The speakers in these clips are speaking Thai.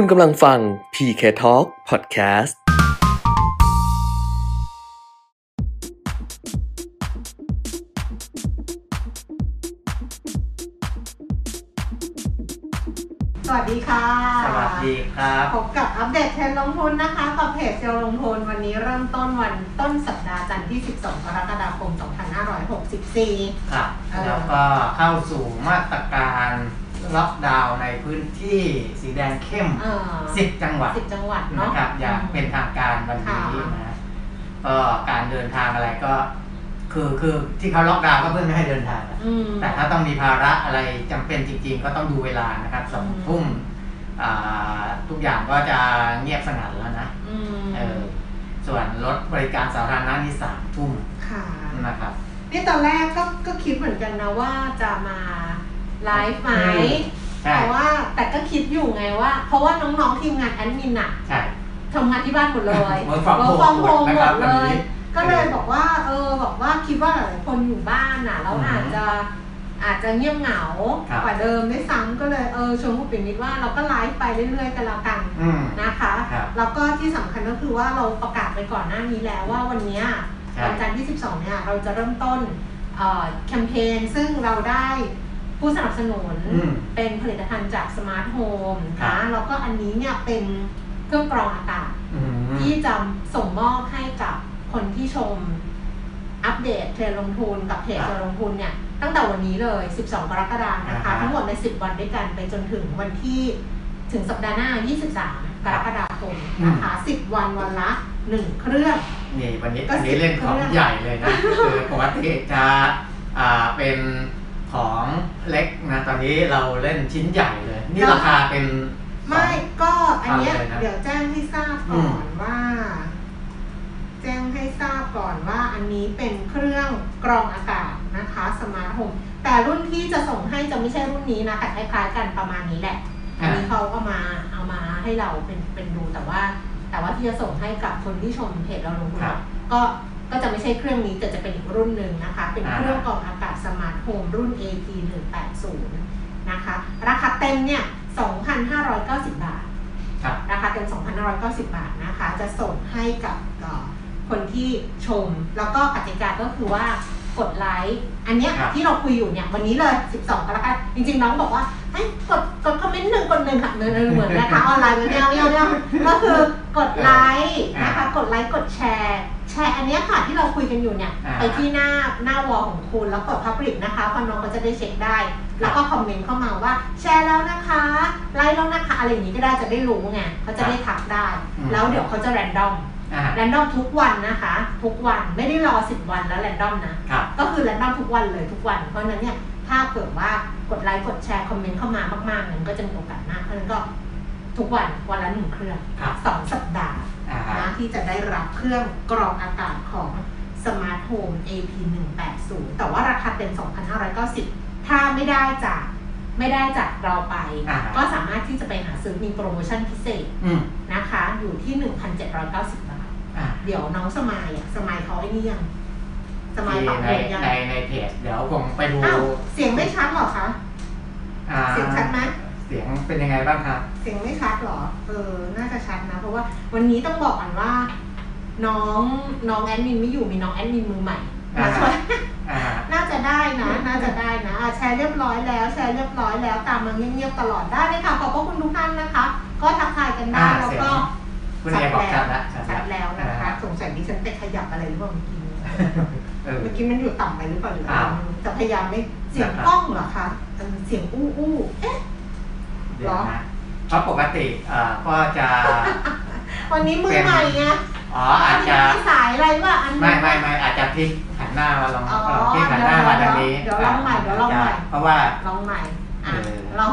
คุณกำลังฟัง PK Talk Podcast สวัสดีค่ะ สวัสดีครับ พบกับอัปเดตเทรนด์ลงทุนนะคะกับเพจเซลลงทุนวันนี้เริ่มต้นวันต้นสัปดาห์จันทร์ที่ 12 กรกฎาคม 2564 ครับเออแล้วก็เข้าสู่มาตรการ ล็อกดาวน์ในพื้นที่สีแดงเข้มเอ่อ10 จังหวัดสิบจังหวัดเนาะ นะครับอย่างเป็นทางการวันนี้ค่ะ นะก็การเดินทางอะไรก็ คือคือที่เขาล็อกดาวน์ก็เพื่อไม่ให้เดินทางอะอืม แต่ถ้าต้องมีภาระอะไรจำเป็นจริง ๆ ก็ต้องดูเวลานะครับสองอืม ทุ่มอ่าทุกอย่างก็จะเงียบสงัดแล้วนะอืมเออส่วนรถบริการสาธารณะนี่สามทุ่มค่ะ นะครับ นี่ตอนแรกก็ก็คิดเหมือนกันนะว่าจะมา ไลฟ์ไหมอืมใช่แต่ว่าแต่ก็คิดอยู่ไงว่า เพราะว่าน้องๆทีมงานแอดมินอะใช่ ทำงานที่บ้านหมดเลย Work from Work home from home นะหมครับดเลวันยนี้ก็เลยบอกว่า เออบอกว่าคิดว่าหลายคนอยู่บ้านน่ะแล้วอือฮึอาจจะอาจจะเงียบเหงาครับ กว่าเดิมด้วยซ้ำก็เลยเออชวนคุณปิ่นมิตรว่าเราก็ไลฟ์ไปเรื่อยๆกันแล้วกันอืม นะคะ ครับ แล้วก็ที่สำคัญก็คือว่าเราประกาศไปก่อนหน้านี้แล้วว่าวันเนี้ย ใช่ วันจันทร์ที่ 12 เนี่ย เราจะเริ่มต้นเอ่อแคมเปญซึ่งเราได้ ผู้สนับสนุนอืมเป็นผลิตภัณฑ์จากสมาร์ทโฮมครับนะแล้วก็อันนี้เนี่ยเป็นเครื่องกรองอากาศอืมที่จะส่งมอบให้กับคนที่ชมอัปเดตเทรนด์ลงทุนกับเพจครับเทรนด์ลงทุนเนี่ยตั้งแต่วันนี้เลย 12 กรกฎาคมนะคะอ่าฮะทั้งหมดใน 10 วันด้วยกันไปจนถึงวันที่ถึงสัปดาห์หน้า 23 กรกฎาคมนะคะ 10 วันวันละ 1 เครื่อง นี่วันนี้ก็อันนี้เล่นของสิบเครื่องใหญ่เลยนะคือปกติจะอ่าเป็น ของเล็กนะตอนนี้เราเล่นชิ้นใหญ่เลย นี่ราคาเป็น ไม่ก็อันเนี้ยเอาเลยนะเดี๋ยวแจ้งให้ทราบก่อนว่า แจ้งให้ทราบก่อนว่าอันนี้เป็นเครื่องกรองอากาศนะคะสมาร์ทโฮมแต่รุ่นที่จะส่งให้จะไม่ใช่รุ่นนี้นะแต่คล้ายๆกันประมาณนี้แหละอันนี้เขาเอามาเอามาให้เราเป็นเป็นดูแต่ว่า แต่ว่าที่จะส่งให้กับคนที่ชมเพจเราลงทุนครับ ก็ ก็จะไม่ใช่เครื่องนี้แต่จะเป็นอีกรุ่นหนึ่งนะคะ เป็นเครื่องกรองอากาศสมาร์ทโฮมรุ่น AT 180นะคะ ราคาเต็มเนี่ย 2,590 บาทครับราคาเต็ม 2,590 บาทนะคะ จะส่งให้กับเอ่อคนที่ชม แล้วก็กติกาก็คือว่ากดไลค์ อันเนี้ยครับที่เราคุยอยู่เนี่ยวันนี้เลย 12กรกฎาคมจริงๆ น้องบอกว่าให้กดกดคอมเมนต์หนึ่งกดหนึ่งค่ะเหมือนเหมือนนะคะออนไลน์เหมือนเดียวเดียวเดียวก็คือกดไลค์นะคะ กดไลค์กดแชร์ แชร์อันเนี้ยค่ะที่เราคุยกันอยู่เนี่ย อ่า ไปที่หน้าหน้า wall ของคุณแล้วกด Public นะคะเพื่อน้องก็จะได้เช็คได้ แล้วก็คอมเมนต์เข้ามาว่าแชร์แล้วนะคะไลค์แล้วนะคะอะไรอย่างนี้ก็ได้จะได้รู้ไงเขาจะได้ทักได้ อืม แล้วเดี๋ยวเขาจะ random อ่า random ทุกวันนะคะ ทุกวันไม่ได้รอ10วันแล้ว random นะ ครับ ก็คือ random ทุกวันเลยทุกวัน เพราะฉะนั้นเนี่ยถ้าเกิดว่ากดไลค์กดแชร์คอมเมนต์เข้ามามากๆนั้นก็จะมีโอกาสมากเพราะฉะนั้นก็ทุกวันวันละหนึ่งเครื่องครับ สองสัปดาห์อ่าฮะ นะที่จะได้รับเครื่องกรองอากาศของ Smart Home AP 180แต่ว่าราคาเต็ม2,590 ถ้าไม่ได้จากไม่ได้จากเราไปอ่าฮะก็สามารถที่จะไปหาซื้อมีโปรโมชั่นพิเศษอืมนะคะ อยู่ที่ 1,790 บาทอ่าเดี๋ยวน้องสมายอะสมายเขาไอ้นี่ยังสมายที่ปรับในปรุงยังในในเพจเดี๋ยวผมไปดูอ้าวเสียงไม่ชัดเหรอคะอ่าเสียงชัดไหม เสียงเป็นยังไงบ้างครับเสียงไม่ชัดเหรอ เออ น่าจะชัดนะ เพราะว่าวันนี้ต้องบอกก่อนว่า น้องน้องแอดมินไม่อยู่มีน้องแอดมินมือใหม่มาอ่าช่วยอ่าน่าจะได้นะ น่าจะได้นะอะแชร์เรียบร้อยแล้วแชร์เรียบร้อยแล้วตามมาเงียบๆตลอดได้เลยค่ะขอบพระคุณทุกท่านนะคะ ก็ทักทายกันได้อ่าแล้วเสียงก็คุณเอบอกชัดแล้วชัดแล้วนะคะอ่าสงสัยดิฉันไปขยับอะไรหรือเปล่าเมื่อกี้เออเมื่อกี้มันอยู่ต่ำไปหรือเปล่าหรืออะไรอ้าวไม่รู้แต่พยายามไม่เสียงนะครับกล้องเหรอคะเออเสียงอู้อู้เอ๊ะ เดี๋ยวนะเพราะปกติเอ่อก็จะ วันนี้มือใหม่ไงอ๋ออาจจะมีสายอะไรวะอันนี้ไม่ไม่ไม่อาจจะพลิกหันหน้ามาลองอ๋อลองพลิกหันหน้ามาทางนี้เดี๋ยวลองใหม่เดี๋ยวลองใหม่เพราะว่าลองใหม่อะเออลอง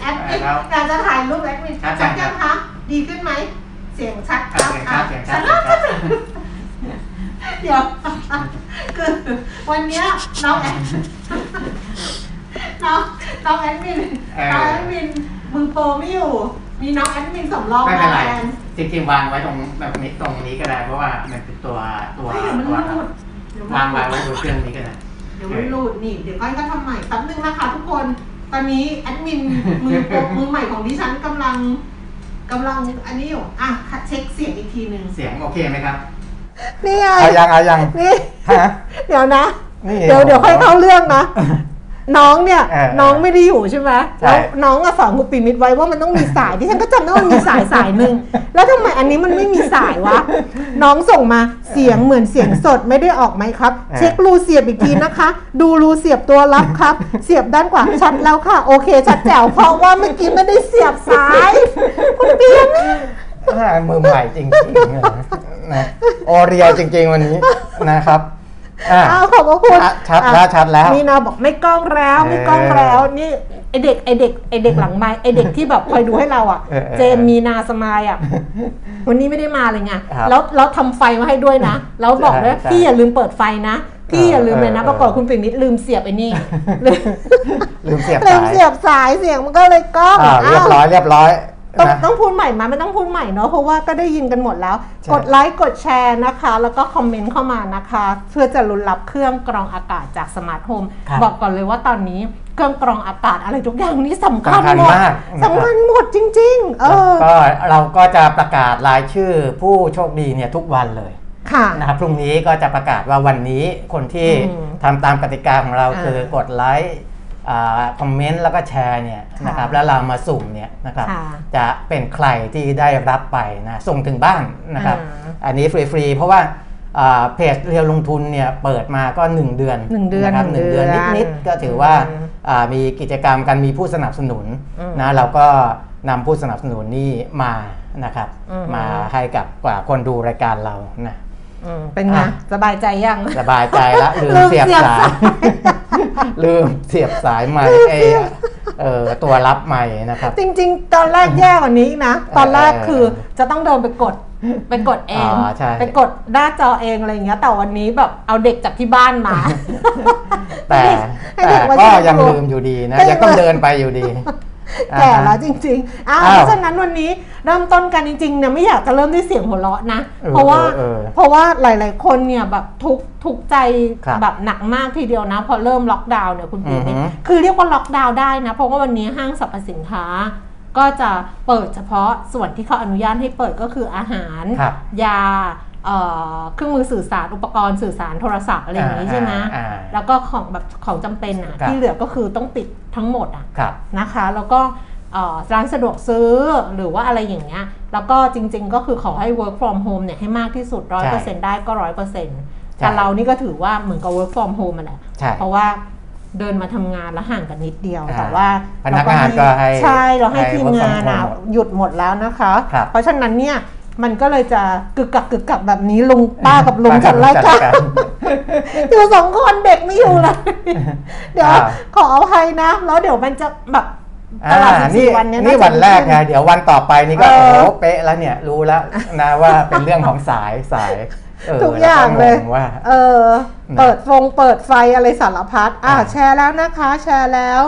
แอดมินแล้วอยากจะถ่ายรูปแอดมินชัดชัดจัยังงคะดีขึ้นไหมเสียงชัดอะเสียงชัดเสียงชัดอะเสียงชัดเดี๋ยวคือวันเนี้ยน้องแอด น้องน้องแอดมินเออ น้องแอดมินมือโปรไม่อยู่ มีน้องแอดมินสำรองไม่เป็นไรมาแทนจริงๆวางไว้ตรงแบบนี้ตรงนี้ก็ได้เพราะว่ามันเป็นตัวตัวเฮ้ยเดี๋ยวมันตัวรูดเดี๋ยวมันวางรูไว้ดไว้บนเครื่องนี้ก็ได้ เดี๋ยวมันรูดนี่ เดี๋ยวก้อยก็ทำใหม่แป๊บนึงนะคะทุกคน ตอนนี้แอดมินมือโปรมือใหม่ของดิฉันกำลังกำลังอันนี้อยู่อะเช็คเสียงอีกทีหนึ่งเสียงโอเคไหมครับ นี่ไงเอายังเอายังนี่ ฮะเดี๋ยวนะ นี่เดี๋ยวเดี๋ยวค่อยเข้าเรื่องนะ น้องเนี่ยเออน้องไม่ได้อยู่ใช่ไหมใช่ แล้วน้องอะสอนครูปีมิตรไว้ว่ามันต้องมีสายที่ฉันก็จำได้ว่ามันมีสายสายหนึ่งแล้วทำไมอันนี้มันไม่มีสายวะ น้องส่งมาเสียงเหมือนเสียงสดไม่ได้ออกไหมครับ เช็ครูเสียบอีกทีนะคะ ดูรูเสียบตัวรับครับ เสียบด้านขวาชัดแล้วค่ะ โอเค ชัดแจ๋วเพราะว่าเมื่อกี้ไม่ได้เสียบสายคุณเปียกอ่ามือใหม่จริงๆนะนะโอเรียจริงๆวันนี้นะครับ อ่าอ้าวขอบพระคุณชัดชัดแล้วชัดแล้วมีนาบอกไม่กล้องแล้วไม่กล้องแล้วนี่ไอเด็กไอเด็กไอเด็กหลังไม้ไอเด็กที่แบบคอยดูให้เราอะเออเออเจมมีนาสมายอะวันนี้ไม่ได้มาเลยไงครับแล้วแล้วทำไฟมาให้ด้วยนะแล้วบอกด้วยใช่พี่อย่าลืมเปิดไฟนะพี่อย่าลืมเลยนะเออปรากฏคุณปิ่นนิดลืมเสียบไอ้นี่ลืมเสียบลืสามยเสียบสายเสียงมันก็เลยกล้องอ่าเรียบร้อยเรียบร้อย ต้องนะต้องพูดใหม่มาไม่ต้องพูดใหม่เนาะเพราะว่าก็ได้ยินกันหมดแล้ว ใช่ กดไลค์กดแชร์นะคะ แล้วก็คอมเมนต์เข้ามานะคะ เพื่อจะลุ้นรับเครื่องกรองอากาศจากสมาร์ทโฮมครับบอกก่อนเลยว่าตอนนี้เครื่องกรองอากาศอะไรทุกอย่างนี้สำคัญสำคัญหมดมากนะครับ สำคัญหมดจริง ๆ เออก็เราก็จะประกาศรายชื่อผู้โชคดีเนี่ยทุกวันเลยค่ะ นะครับพรุ่งนี้ก็จะประกาศว่าวันนี้คนที่อืมทำตามกติกาของเราอ่าคือกดไลค์อ่า คอมเมนต์แล้วก็แชร์เนี่ยค่ะนะครับแล้วเรามาสุ่มเนี่ยนะครับค่ะจะเป็นใครที่ได้รับไปนะส่งถึงบ้านนะครับอ่าอันนี้ฟรีๆ เพราะว่าอ่าเพจเรียวลงทุนเนี่ยเปิดมาก็ 1 เดือนหนึ่งเดือนะครับหนึ่งเดือนหนึ่งเดือนนิดๆก็ถือว่าอืมอ่ามีกิจกรรมกันมีผู้สนับสนุนอืมนะเราก็นำผู้สนับสนุนนี่มานะครับอืมมาให้กับกว่าคนดูรายการเรานะอืม เป็นไงอะสบายใจยัง สบายใจละลืมลืมเสียบเสียบสายสาย ลืมเสียบสายใหม่เอเออตัวรับใหม่นะครับ จริง ๆ ตอนแรกแย่กว่านี้อีกนะ ตอนแรกคือจะต้องเดินไปกดไปกดเองอ๋อใช่ไปกดหน้าจอเองอะไรอย่างเงี้ย แต่วันนี้แบบเอาเด็กจากที่บ้านมา แต่ให้แต่เด็กมาก็ช่วยยังดูลืมอยู่ดีนะให้ยังต้องเดินไปอยู่ดี แก่แล้วอ่าฮะจริงๆอ้าวอ้าวเพราะฉะนั้นวันนี้เริ่มต้นกันจริงๆเนี่ยไม่อยากจะเริ่มด้วยเสียงหัวเราะนะเออเพราะว่าเออเออเพราะว่าหลาย ๆ คนเนี่ยแบบทุกข์ทุกข์ใจครับแบบหนักมากทีเดียวนะ พอเริ่มล็อกดาวน์เนี่ยคุณปีนี่อือฮึคือเรียกว่าล็อกดาวน์ได้นะ เพราะว่าวันนี้ห้างสรรพสินค้า ก็จะเปิดเฉพาะส่วนที่เขาอนุญาตให้เปิดก็คืออาหารครับยา เอ่อเครื่องมือสื่อสารอุปกรณ์สื่อสารโทรศัพท์อะไรอย่างนี้ใช่ไหมอ่าอ่าแล้วก็ของแบบของจำเป็นอะครับที่เหลือก็คือต้องปิดทั้งหมดอะครับนะคะ แล้วก็เอ่อร้านสะดวกซื้อหรือว่าอะไรอย่างเงี้ยแล้วก็จริงๆก็คือขอให้ work from home เนี่ยให้มากที่สุด100%ได้ก็100%แต่เรานี่ก็ถือว่าเหมือนกับ work from home มันแหละใช่เพราะว่าเดินมาทำงานแล้วห่างกันนิดเดียวอ่าแต่ว่าพนักงานก็ให้ใช่เราให้ให้ทีม work from งานอะ home หยุดหมดแล้วนะคะครับเพราะฉะนั้นเนี่ย มันก็เลยจะกึกกักกึกกักแบบนี้ลุงป้ากับลุงป้ากัจับดลุงรายจักาดการรอยู่สองคนเด็กไม่อยู่เลยเดี๋ยวอ้าวขออภัยนะ แล้วเดี๋ยวมันจะแบบตอ่าลอดนี่14วันเนี้ยนี่าจะวันแรกดีไงขึ้นเดี๋ยววันต่อไปนี่ก็เอโอ้อโหเป๊ะแล้วเนี่ยรู้แล้วนะว่าเป็นเรื่องของสายสายเทุกอย่างเลยแวก็งงว่าเออนะเปิดฟงเปิดไฟอะไรสารพัดอะอ่าแชร์แล้วนะคะ แชร์แล้ว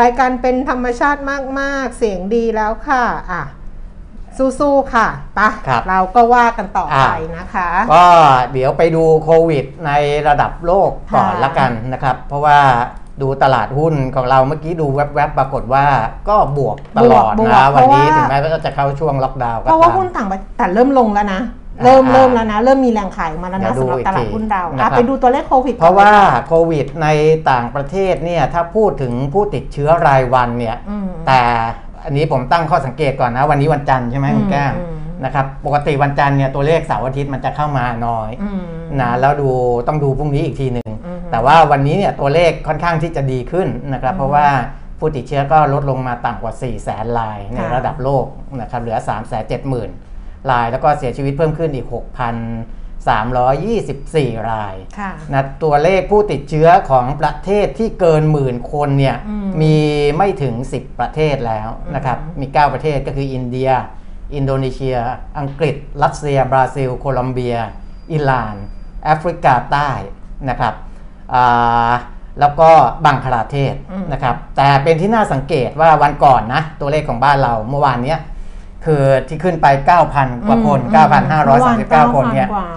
รายการเป็นธรรมชาติมาก ๆ เสียงดีแล้วค่ะ อะ สู้ๆค่ะไปะครับเราก็ว่ากันต่อไปอ่านะคะ ก็เดี๋ยวไปดูโควิดในระดับโลกก่อนค่ะละกันนะครับ เพราะว่าดูตลาดหุ้นของเราเมื่อกี้ดูแวบๆ ปรากฏว่าก็บวกตลอดบวกนะเพวันราะนี้ว่าถึงแม้ว่าจะเข้าช่วงล็อกดาวน์ก็เพราะว่าตามหุ้นต่างประเทศแต่เริ่มลงแล้วนะอ่าเริ่มอ่าเริ่มแล้วนะ เริ่มมีแรงขายมาแล้วนะเดี๋ยวดูสำหรับอีกตลาดทีหุ้นเรานะครัอะบไปดูตัวเลขโควิด เพราะว่าก่อนลยค่โควิดในต่างประเทศเนี่ยถ้าพูดถึงผู้ติดเชื้อรายวันเนี่ยอืมแต่ อันนี้ผมตั้งข้อสังเกตก่อนนะวันนี้วันจันทร์ใช่ไหมคุณแก้มอืมนะครับปกติวันจันทร์เนี่ยตัวเลขเสาร์อาทิตย์มันจะเข้ามาน้อยอืมนะแล้วดูต้องดูพรุ่งนี้อีกทีหนึ่งอืมแต่ว่าวันนี้เนี่ยตัวเลขค่อนข้างที่จะดีขึ้นนะครับอืมเพราะว่าผู้ติดเชื้อก็ลดลงมาต่ำกว่า 4 0 0แสนรายในค่ะระดับโลกนะครับเหลือ 3 7 0 0 0 0รายแล้วก็เสียชีวิตเพิ่มขึ้นอีก 6,324 รายค่ะนะตัวเลขผู้ติดเชื้อของประเทศที่เกินหมื่นคนเนี่ยอืมมีไม่ถึง 10 ประเทศแล้วนะครับอืมมี 9 ประเทศก็คืออินเดีย อินโดนีเซีย อังกฤษ รัสเซีย บราซิล โคลอมเบีย อิหร่าน แอฟริกาใต้นะครับอ่าแล้วก็บังคลาเทศอืมนะครับ แต่เป็นที่น่าสังเกตว่าวันก่อนนะ ตัวเลขของบ้านเราเมื่อวานเนี้ยคือที่ขึ้นไป 9,000 กว่าคนอืม9,539 คนเนี่ยกว่า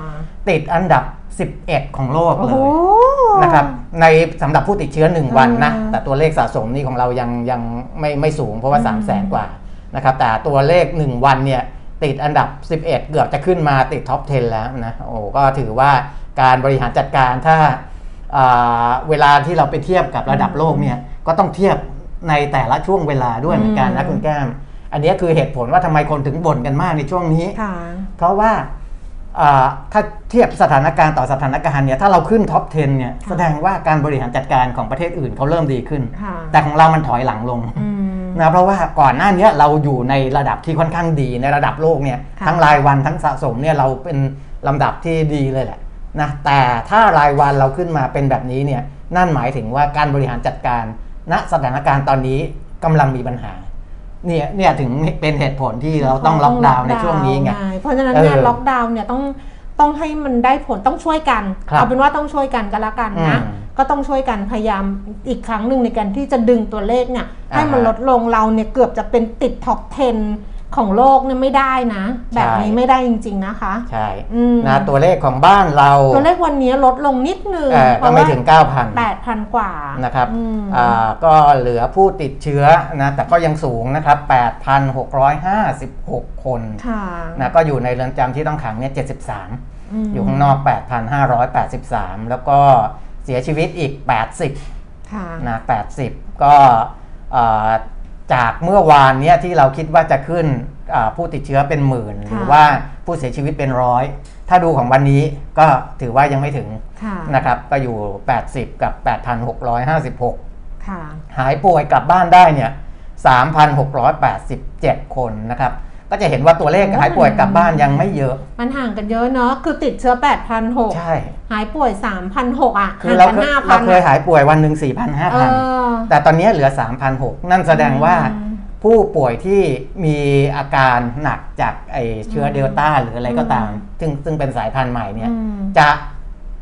ติดอันดับ 11 ของโลกโอ้เลโหยนะครับในสำหรับผู้ติดเชื้อ 1 วันนะอ่าแต่ตัวเลขสะสมนี่ของเรายังยังไม่ไม่สูงเพราะว่าอืม3 0 0แสนกว่านะครับแต่ตัวเลข 1 วันเนี่ยติดอันดับ 11 เกือบจะขึ้นมาติดท็อป 10 แล้วนะโอ้ก็ถือว่าการบริหารจัดการถ้าอ่าเวลาที่เราไปเทียบกับระดับโลกเนี่ยก็ต้องเทียบในแต่ละช่วงเวลาด้วยเหมือนกันนะอืมคุณแก้ม อันนี้คือเหตุผลว่าทำไมคนถึงบ่นกันมากในช่วงนี้ค่ะเพราะว่าอ่า ถ้าเทียบสถานการณ์ต่อสถานการณ์เนี่ยถ้าเราขึ้นท็อป 10 เนี่ยค่ะแสดงว่าการบริหารจัดการของประเทศอื่นเขาเริ่มดีขึ้นค่ะแต่ของเรามันถอยหลังลงอืมนะเพราะว่าก่อนหน้านี้เราอยู่ในระดับที่ค่อนข้างดีในระดับโลกเนี่ยค่ะทั้งรายวันทั้งสะสมเนี่ยเราเป็นลำดับที่ดีเลยแหละนะแต่ถ้ารายวันเราขึ้นมาเป็นแบบนี้เนี่ยนั่นหมายถึงว่าการบริหารจัดการณสถานการณ์ตอนนี้กำลังมีปัญหา เนี่ยเนี่ยถึงเป็นเหตุผลที่เราต้องล็อกดาวน์ในช่วงนี้ไงเพราะฉะนั้นเนี่ยเออล็อกดาวน์เนี่ยต้องต้องให้มันได้ผลต้องช่วยกันครับเอาเป็นว่าต้องช่วยกันก็แล้วกันนะอืมก็ต้องช่วยกันพยายามอีกครั้งหนึ่งในการที่จะดึงตัวเลขเนี่ยให้มันอ่าฮะลดลงเราเนี่ยเกือบจะเป็นติด top 10 ของโลกเนี่ยไม่ได้นะ แบบนี้ใช่ไม่ได้จริง ๆนะคะ ใช่อืมนะตัวเลขของบ้านเรา ตัวเลขวันนี้ลดลงนิดนึงเอ่อก็ไม่ถึง 9,000แปดพันกว่านะนะครับอ่าก็เหลือผู้ติดเชื้อนะแต่ก็ยังสูงนะครับ 8,656 คนค่ะนะก็อยู่ในเรือนจำที่ต้องขังเนี่ย73มอยู่ข้างนอก 8,583 แล้วก็เสียชีวิตอีก 80ค่ะนะ80 ก็เอ่อ จากเมื่อวานเนี้ยที่เราคิดว่าจะขึ้นอ่าผู้ติดเชื้อเป็นหมื่น หรือว่าผู้เสียชีวิตเป็นร้อย ถ้าดูของวันนี้ก็ถือว่ายังไม่ถึงค่ะนะครับก็อยู่ 80 กับ 8,656ค่ะหายป่วยกลับบ้านได้เนี่ย3,687 คนนะครับ ก็จะเห็นว่าตัวเลขโอ้ยหายป่วยกลับบ้านยังไม่เยอะ มันห่างกันเยอะเนาะคือติดเชื้อ 8,600 ใช่ หายป่วย 3,600 อะคือเราห่างเคกันย5,000เราเคยหายป่วยวันหนึ่ง4,000เอ5,000อแต่ตอนนี้เหลือ 3,600 นั่นแสดงว่าอืมผู้ป่วยที่มีอาการหนักจากไอเชื้อเดลต้าหรืออะไรก็ตาม ซึ่งซึ่งเป็นสายพันธุ์ใหม่เนี่ยอืมจะ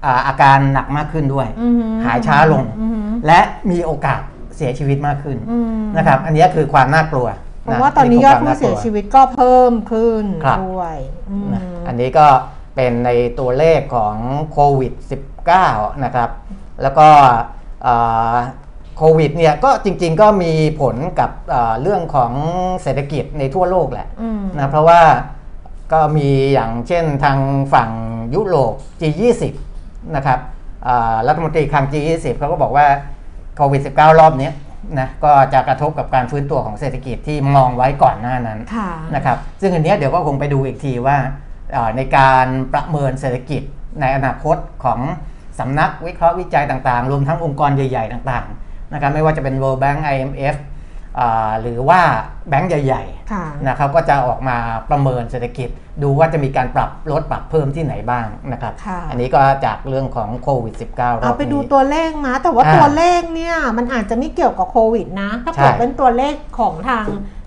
อ่าอาการหนักมากขึ้นด้วยอืมหายช้าลงอืมและมีโอกาสเสียชีวิตมากขึ้นอืมนะครับ อันนี้คือความน่ากลัว เพราะว่าตอนนี้ยอดผู้เสียชีวิตก็เพิ่มขึ้นครับด้วยอืมนะอันนี้ก็เป็นในตัวเลขของโควิด -19 นะครับ แล้วก็เอ่อโควิดเนี่ยก็จริง ๆ ก็มีผลกับเอ่อเรื่องของเศรษฐกิจในทั่วโลกแหละอืมนะเพราะว่าก็มีอย่างเช่นทางฝั่งยุโรป G20 นะครับอ่ารัฐมนตรีคลัง G20 เขาก็บอกว่าโควิด -19 รอบเนี้ย นะก็จะกระทบกับการฟื้นตัวของเศรษฐกิจที่มองไว้ก่อนหน้านั้นค่ะนะครับซึ่งอันเนี้ยเดี๋ยวก็คงไปดูอีกทีว่าเอ่อในการประเมินเศรษฐกิจในอนาคตของสำนักวิเคราะห์วิจัยต่างๆ รวมทั้งองค์กรใหญ่ ๆ ต่างๆนะครับไม่ว่าจะเป็น World Bank IMF อ่า หรือว่าแบงก์ใหญ่ค่ะๆนะครับก็จะออกมาประเมินเศรษฐกิจ ดูว่าจะมีการปรับลดปรับเพิ่มที่ไหนบ้างนะครับค่ะอันนี้ก็จากเรื่องของโควิด -19 รอเอาบไปดูนี้ตัวเลขมาแต่ว่าอ่าตัวเลขเนี่ยมันอาจจะไม่เกี่ยวกับโควิดนะ ถ้าเกิดใช่เป็นตัวเลขของทาง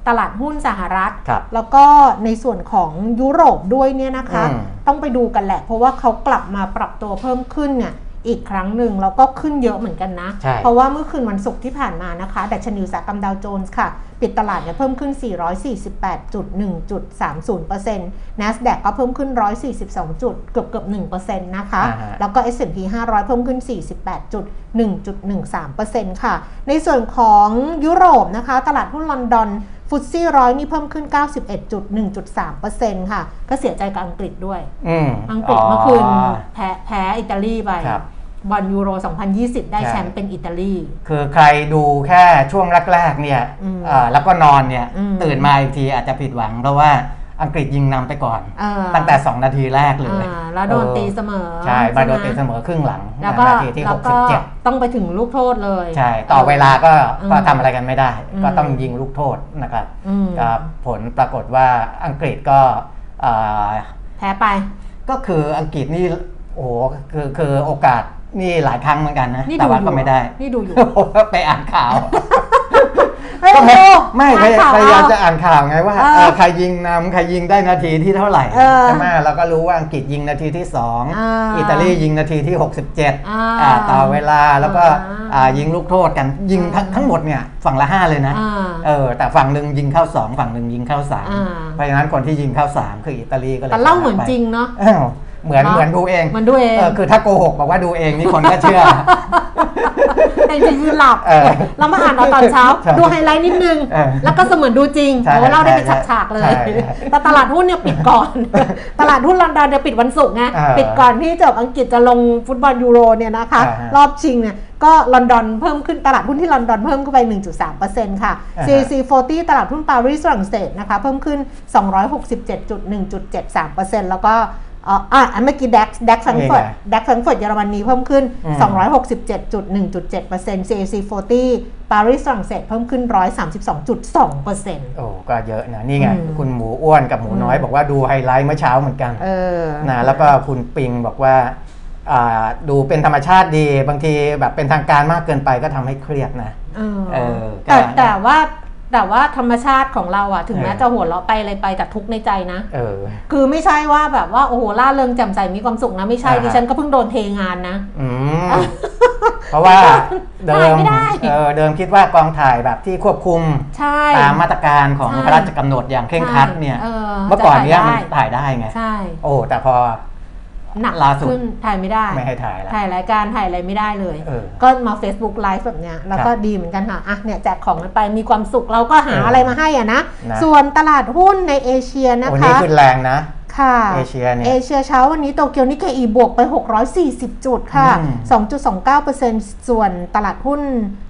ตลาดหุ้นสหรัฐครับแล้วก็ในส่วนของยุโรปด้วยเนี่ยนะคะอืมต้องไปดูกันแหละ เพราะว่าเขากลับมาปรับตัวเพิ่มขึ้นเนี่ย อีกครั้งหนึ่งแล้วก็ขึ้นเยอะเหมือนกันนะใช่เพราะว่าเมื่อคืนวันศุกร์ที่ผ่านมานะคะดัชนีอุตสาหกรรมดาวโจนส์ค่ะ ปิดตลาดเนี่ยเพิ่มขึ้น 448.1.30% NASDAQ ก็เพิ่มขึ้น 142 จุดเกือบเกือบ1%นะคะอ่าฮะแล้วก็ S&P 500 เพิ่มขึ้น 48.1.13%ค่ะ ในส่วนของยุโรปนะคะ ตลาดหุ้นลอนดอนฟุตซี่ร้อยนี่เพิ่มขึ้น 91.1.3%ค่ะ ก็เสียใจกับอังกฤษด้วยอืมอังกฤษเมื่อคืนอ๋อแพ้แพ้อิตาลีไปครั บบอลยูโร 2020 ได้ใช่แชมป์เป็นอิตาลี คือใครดูแค่ช่วงแรกๆเนี่ยอืมเอ่อแล้วก็นอนเนี่ยอืมตื่นมาอีกทีอาจจะผิดหวัง เพราะว่าอังกฤษยิงนำไปก่อนเออตั้งแต่ 2 นาทีแรกเลยอ่าแล้วโดนตีเสมอ ใช่มาโดนไหตีเสมอครึ่งหลังแล้วก็นาทีที่แล้วก็67 ต้องไปถึงลูกโทษเลย ใช่ ต่อเวลาก็อืมก็ทำอะไรกันไม่ได้อืมก็ต้องยิงลูกโทษนะครับอืมก็ผลปรากฏว่าอังกฤษก็เอ่อแพ้ไป ก็คืออังกฤษนี่โอ้โหคือคือโอกาส นี่หลายครั้งเหมือนกันนะ นี่แต่ดูว่าอยู่ก็ไม่ได้นี่ดูอยู่ไปอ่านข่าวเฮ้ยก็ไม่ดูไม่พยายอ่นข่วพยายามเอจะอ่านข่าวไงว่าเออเออใครยิงนำใครยิงได้นาทีที่เท่าไหร่เออใช่ไหมเราก็รู้ว่าอังกฤษยิงนาทีที่ 2 อ่าอิตาลียิงนาทีที่ 67อ่าอ่าต่อเวลาแล้วก็อ่าอ่ายิงลูกโทษกันยิงทั้งอ่าทั้งหมดเนี่ยฝั่งละ 5 เลยนะอ่าเออแต่ฝั่งหนึ่งยิงเข้า 2 ฝั่งหนึ่งยิงเข้า อ่า 3 เพราะฉะนั้นคนที่ยิงเข้า 3 คืออิตาลีก็เลยแต่เล่าเหมือนชะไปจริงเนาะ อ้าว เหมือนเนอะเหมือนดูเองเหมือนดูเองเออคือถ้าโกหกบอกว่าดูเองนี่คนก็เชื่อแต่จริงๆคือหลับเออเรามาอ่านเอาตอนเช้าใช่ดูไฮไลท์นิดนึงเออแล้วก็เสมือนดูจริงใช่โอ้เราได้เป็นใช่ฉากๆเลยใช่แต่ตลาดหุ้นเนี่ยปิดก่อน ตลาดหุ้นลอนดอนเนี่ยปิดวันศุกร์ไงเออปิดก่อนที่เจบอังกฤษจะลงฟุตบอลยูโรเนี่ยนะคะอ่าฮะรอบชิงเนี่ยก็ลอนดอนเพิ่มขึ้นตลาดหุ้นที่ลอนดอนเพิ่มขึ้นไป 1.3%ค่ะอ่าฮะ CAC 40 ตลาดหุ้นปารีสฝรั่งเศสนะคะเพิ่มขึ้น 267.1.73%แล้วก็เอ่ออะอันเมื่อกี้ DAX DAX แฟรงก์เฟิร์ตนี่ไง DAX แฟรงก์เฟิร์ตเยอรมนีเพิ่มขึ้นอืม267.1.7% CAC 40 ปารีสฝรั่งเศสเพิ่มขึ้น 132.2%โอ้ก็เยอะนะ นี่ไงอืมคุณหมูอ้วนกับหมูน้อยบอกว่าดูไฮไลท์เมื่อเช้าเหมือนกันเออนะแล้วก็คุณปิงบอกว่าอ่าดูเป็นธรรมชาติดีบางทีแบบเป็นทางการมากเกินไปก็ทำให้เครียดนะเออเออแต่ก็แต่ว่า แต่ว่าธรรมชาติของเราอะถึงแม้เออจะหัวเราะไปอะไรไปแต่ทุกข์ในใจนะเออ คือไม่ใช่ว่าแบบว่าโอ้โหล่าเริงแจ่มใสมีความสุขนะไม่ใช่อ่าฮะดิฉันก็เพิ่งโดนเทงานนะอืมเพราะว่าเดิถ่ายมไม่ได้เออเดิมคิดว่ากองถ่ายแบบที่ควบคุมใช่ตามมาตรการของใช่พระราชกำหนดอย่างเคร่งครัดเนี่ยเออเมื่อก่อนเนี้ยจะมันถ่ายได้ถ่ายได้ไงใช่โอ้แต่พอ หนักล่าสุด ขึ้นถ่ายไม่ได้ ไม่ให้ถ่ายแล้วถ่ายรายการถ่ายอะไรไม่ได้เลย เออก็มา Facebook Live แบบเนี้ยแล้วก็ครับดีเหมือนกันค่ะอะเนี่ยแจกของกันไปมีความสุขเราก็หาเออออะไรมาให้อะนะ นะ ส่วนตลาดหุ้นในเอเชียนะโอ้คะนี่ขึ้นแรงนะ ค่ะเอเชียเนี่ยเอเชียเช้าวันนี้โตเกียวนิกเกอีบวกไป 640 จุดค่ะ อืม2.29%ส่วนตลาดหุ้น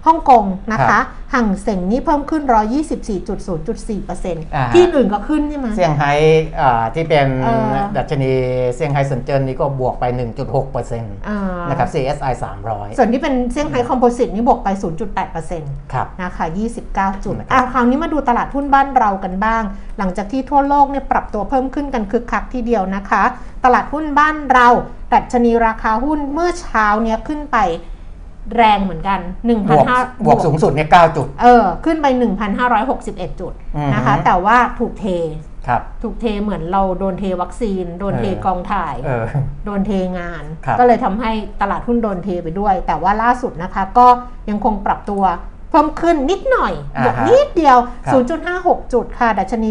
ฮ่องกงนะครัคะ บ ห่างเส็งนี่เพิ่มขึ้นอ่า124.0.4%ฮะที่อื่นก็ขึ้นใช่ไหมเซี่ยงไฮ้อ่าที่เป็นเออดัชนีเซี่ยงไฮ้เซินเจิ้นนี่ก็บวกไป 1.6%นอ่าะครับ CSI 300 ส่วนที่เป็นเซี่ยงไฮ้คอมโพสิตนี่บวกไป 0.8%ครับนะคะ29 จุดนะครับอะคราวนี้มาดูตลาดหุ้นบ้านเรากันบ้าง หลังจากที่ทั่วโลกเนี่ยปรับตัวเพิ่มขึ้นกันคึกคักทีเดียวนะคะ ตลาดหุ้นบ้านเราดัชนีราคาหุ้นเมื่อเช้าเนี่ยขึ้นไป แรงเหมือนกันบวก1,500บวกสูงสุดเนี่ย9จุด เออ ขึ้นไป 1,561 จุดอือฮึนะคะ แต่ว่าถูกเทครับถูกเทเหมือนเราโดนเทวัคซีน โดนเทเออกองถ่ายเออโดนเทงานครับก็เลยทำให้ตลาดหุ้นโดนเทไปด้วย แต่ว่าล่าสุดนะคะ ก็ยังคงปรับตัวเพิ่มขึ้นนิดหน่อยอ่าบวกฮะนิดเดียวครับ0.56 จุดค่ะ ดัชนี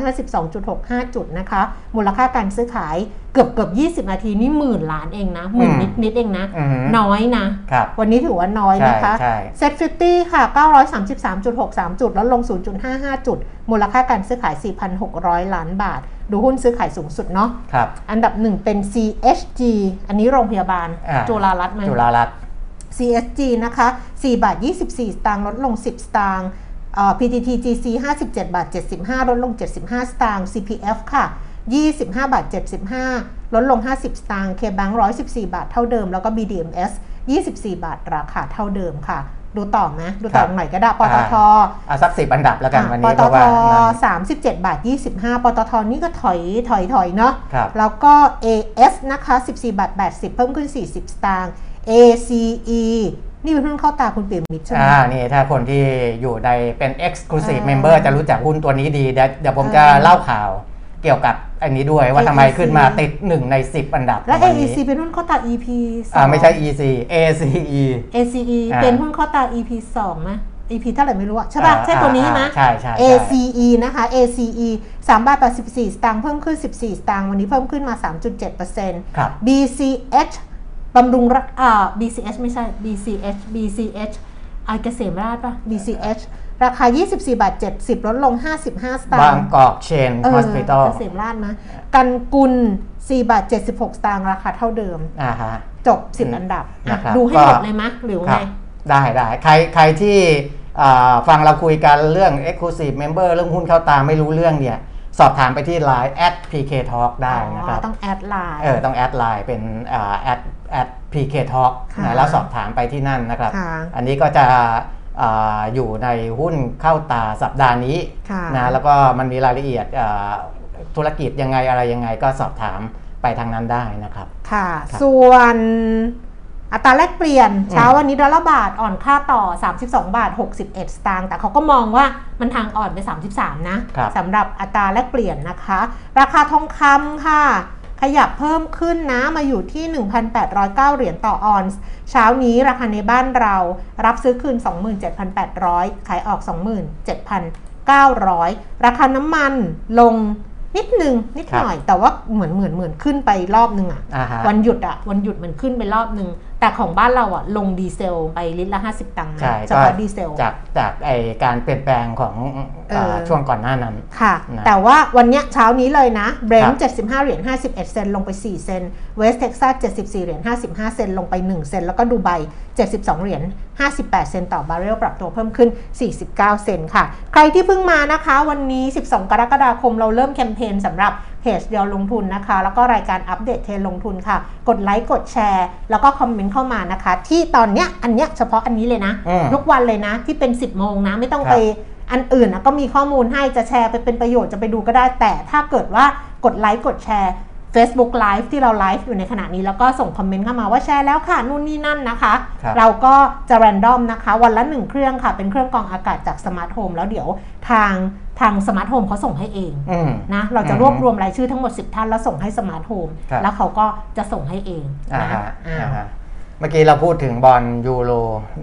1,552.65 จุดนะคะ มูลค่าการซื้อขายเกือบเกือบ20 นาทีนี่หมื่นล้านเองนะหมื่นอืมนิดนิดเองนะอือหือน้อยนะครับวันนี้ถือว่าน้อยนะคะใช่ SET Fifty ค่ะ 933.63 จุด แล้วลง 0.55 จุด มูลค่าการซื้อขาย 4,600 ล้านบาท ดูหุ้นซื้อขายสูงสุดเนาะครับอันดับหนึ่งเป็น CHG อันนี้โรงพยาบาลอ่าจุฬารัตน์ไหมจุฬารัตน์ CSG นะคะ4บาท24 สตางค์ลดลง 10 สตางค์เอ่อ PTTGC 57 บาท 75 ลดลง 75 สตางค์ CPF ค่ะ 25 บาท 75 ลดลง 50 สตางค์ KBank 114 บาทเท่าเดิม แล้วก็ BDMs 24 บาทราคาเท่าเดิมค่ะ ดูต่อไหมดูต่อครับตรงไหนก็ได้ปตทเอาสักสิบอันดับแล้วกันอะวันปนี้ตเพราะทว่านั่น37บาท25ปตทนี่ก็ถอยถอยถอยเนาะครับแล้วก็ AS นะคะ14บาท80เพิ่มขึ้น40สตางค์ ACE นี่เป็นหุ้นเข้าตาคุณเปี่ยมมิตรใช่ไหมอ่า นี่ถ้าคนที่อยู่ในเป็น exclusive อ่า member จะรู้จักหุ้นตัวนี้ดี เดี๋ยวเดี๋ยวผมจะอ่าเล่าข่าวเกี่ยวกับอันนี้ด้วยว่า AEC ทำไมขึ้นมาติดหนึ่งใน 10 อันดับ และของวันนี้ AEC เป็นหุ้นเข้าตา EP 2อ่าไม่ใช่ EC ACE ACE อ่าเป็นหุ้นเข้าตา EP 2ไหม EP เท่าไหร่ไม่รู้อะใช่ป่ะอ่าใช่ตัวนี้ไหมอ่าใช่ใช่ใช่ ACE นะคะ ACE 3บาท84สตางค์เพิ่มขึ้น 14 สตางค์วันนี้เพิ่มขึ้นมา 3.7%ครับ BCH บำรุงรักอ่า BCH ไม่ใช่ BCH BCH อาเกษมราชป่ะ BCH ราคา 24 บาท 70 ลดลง 55 สตาบางงค์กอกเชนเออฮอสพิทอลเกษมราชนะกันกุล 4 บาท 76 สตางค์ราคาเท่าเดิม อ่าฮะ จบ 10 อันดับอะนะครับดูให้ก็หมดเลยมะหรือคไงรับได้ได้ใครใครที่อ่าฟังเราคุยกันเรื่อง exclusive member เรื่องหุ้นเข้าตาไม่รู้เรื่องเนี่ย สอบถามไปที่ Line at pk talk ได้นะครับอ๋อต้องแอดไลน์เออต้องแอดไลน์เป็นอ่าแอด แอด pk talk ค่ะนะแล้วสอบถามไปที่นั่นนะครับค่ะอันนี้ก็จะอ่าอยู่ในหุ้นเข้าตาสัปดาห์นี้ค่ะนะแล้วก็มันมีรายละเอียดอ่าธุรกิจยังไงอะไรยังไงก็สอบถามไปทางนั้นได้นะครับ ค่ะครับส่วนอัตราแลกเปลี่ยนเช้าวันนี้ดอลลาร์บาทอ่อนค่าต่อ 32 บาท 61 สตางค์แต่เขาก็มองว่ามันทางอ่อนไป 33 นะครับสำหรับอัตราแลกเปลี่ยนนะคะ ราคาทองคำค่ะ ขยับเพิ่มขึ้นนะมาอยู่ที่ 1,809 เหรียญต่อออนซ์เช้านี้ราคาในบ้านเรารับซื้อคืน 27,800 ขายออก 27,900 ราคาน้ำมันลงนิดนึงนิดครับหน่อยแต่ว่าเหมือนเหมือนเหมือนขึ้นไปรอบนึงอะอ่าฮะวันหยุดอะวันหยุดมันขึ้นไปรอบนึง แต่ของบ้านเราอะลงดีเซลไปลิตรละ 50 ตังค์นะใช่ก็เฉพาะดีเซลจากจากไอการเปลี่ยนแปลงของเออาช่วงก่อนหน้านั้นค่ะนะแต่ว่าวันเนี้ยเช้านี้เลยนะ Brent ครับ75 เหรียญ 51 เซนต์ลงไป 4 เซนต์ West Texas 74 เหรียญ 55 เซนต์ลงไป 1 เซนต์แล้วก็ดูไบ72 เหรียญ 58 เซนต์ต่อบาร์เรลปรับตัวเพิ่มขึ้น 49 เซนต์ค่ะ ใครที่เพิ่งมานะคะ วันนี้ 12 กรกฎาคมเราเริ่มแคมเปญสำหรับ เพจเดียวลงทุนนะคะ แล้วก็รายการอัปเดตเทรนด์ลงทุนค่ะ กดไลค์กดแชร์ แล้วก็คอมเมนต์เข้ามานะคะ ที่ตอนเนี้ยอันเนี้ยเฉพาะอันนี้เลยนะอืมทุกวันเลยนะ ที่เป็น 10โมงนะไม่ต้องครับไปอันอื่นนะก็มีข้อมูลให้จะแชร์ไปเป็นประโยชน์จะไปดูก็ได้แต่ถ้าเกิดว่ากดไลค์กดแชร์ Facebook Live ที่เราไลฟ์อยู่ในขณะนี้แล้วก็ส่งคอมเมนต์เข้ามาว่าแชร์แล้วค่ะ นู่นนี่นั่นนะคะครับเราก็จะ random นะคะ วันละหนึ่งเครื่องค่ะ เป็นเครื่องกรองอากาศจาก Smart Home แล้วเดี๋ยวทาง ทาง Smart Home เขาส่งให้เองอืมนะเราจะอืมรวบรวมรายชื่อทั้งหมด 10 ท่านแล้วส่งให้ Smart Home ครับแล้วเขาก็จะส่งให้เองอ่านะฮะอ่าอ่าฮะเมื่อกี้เราพูดถึงบอลยูโร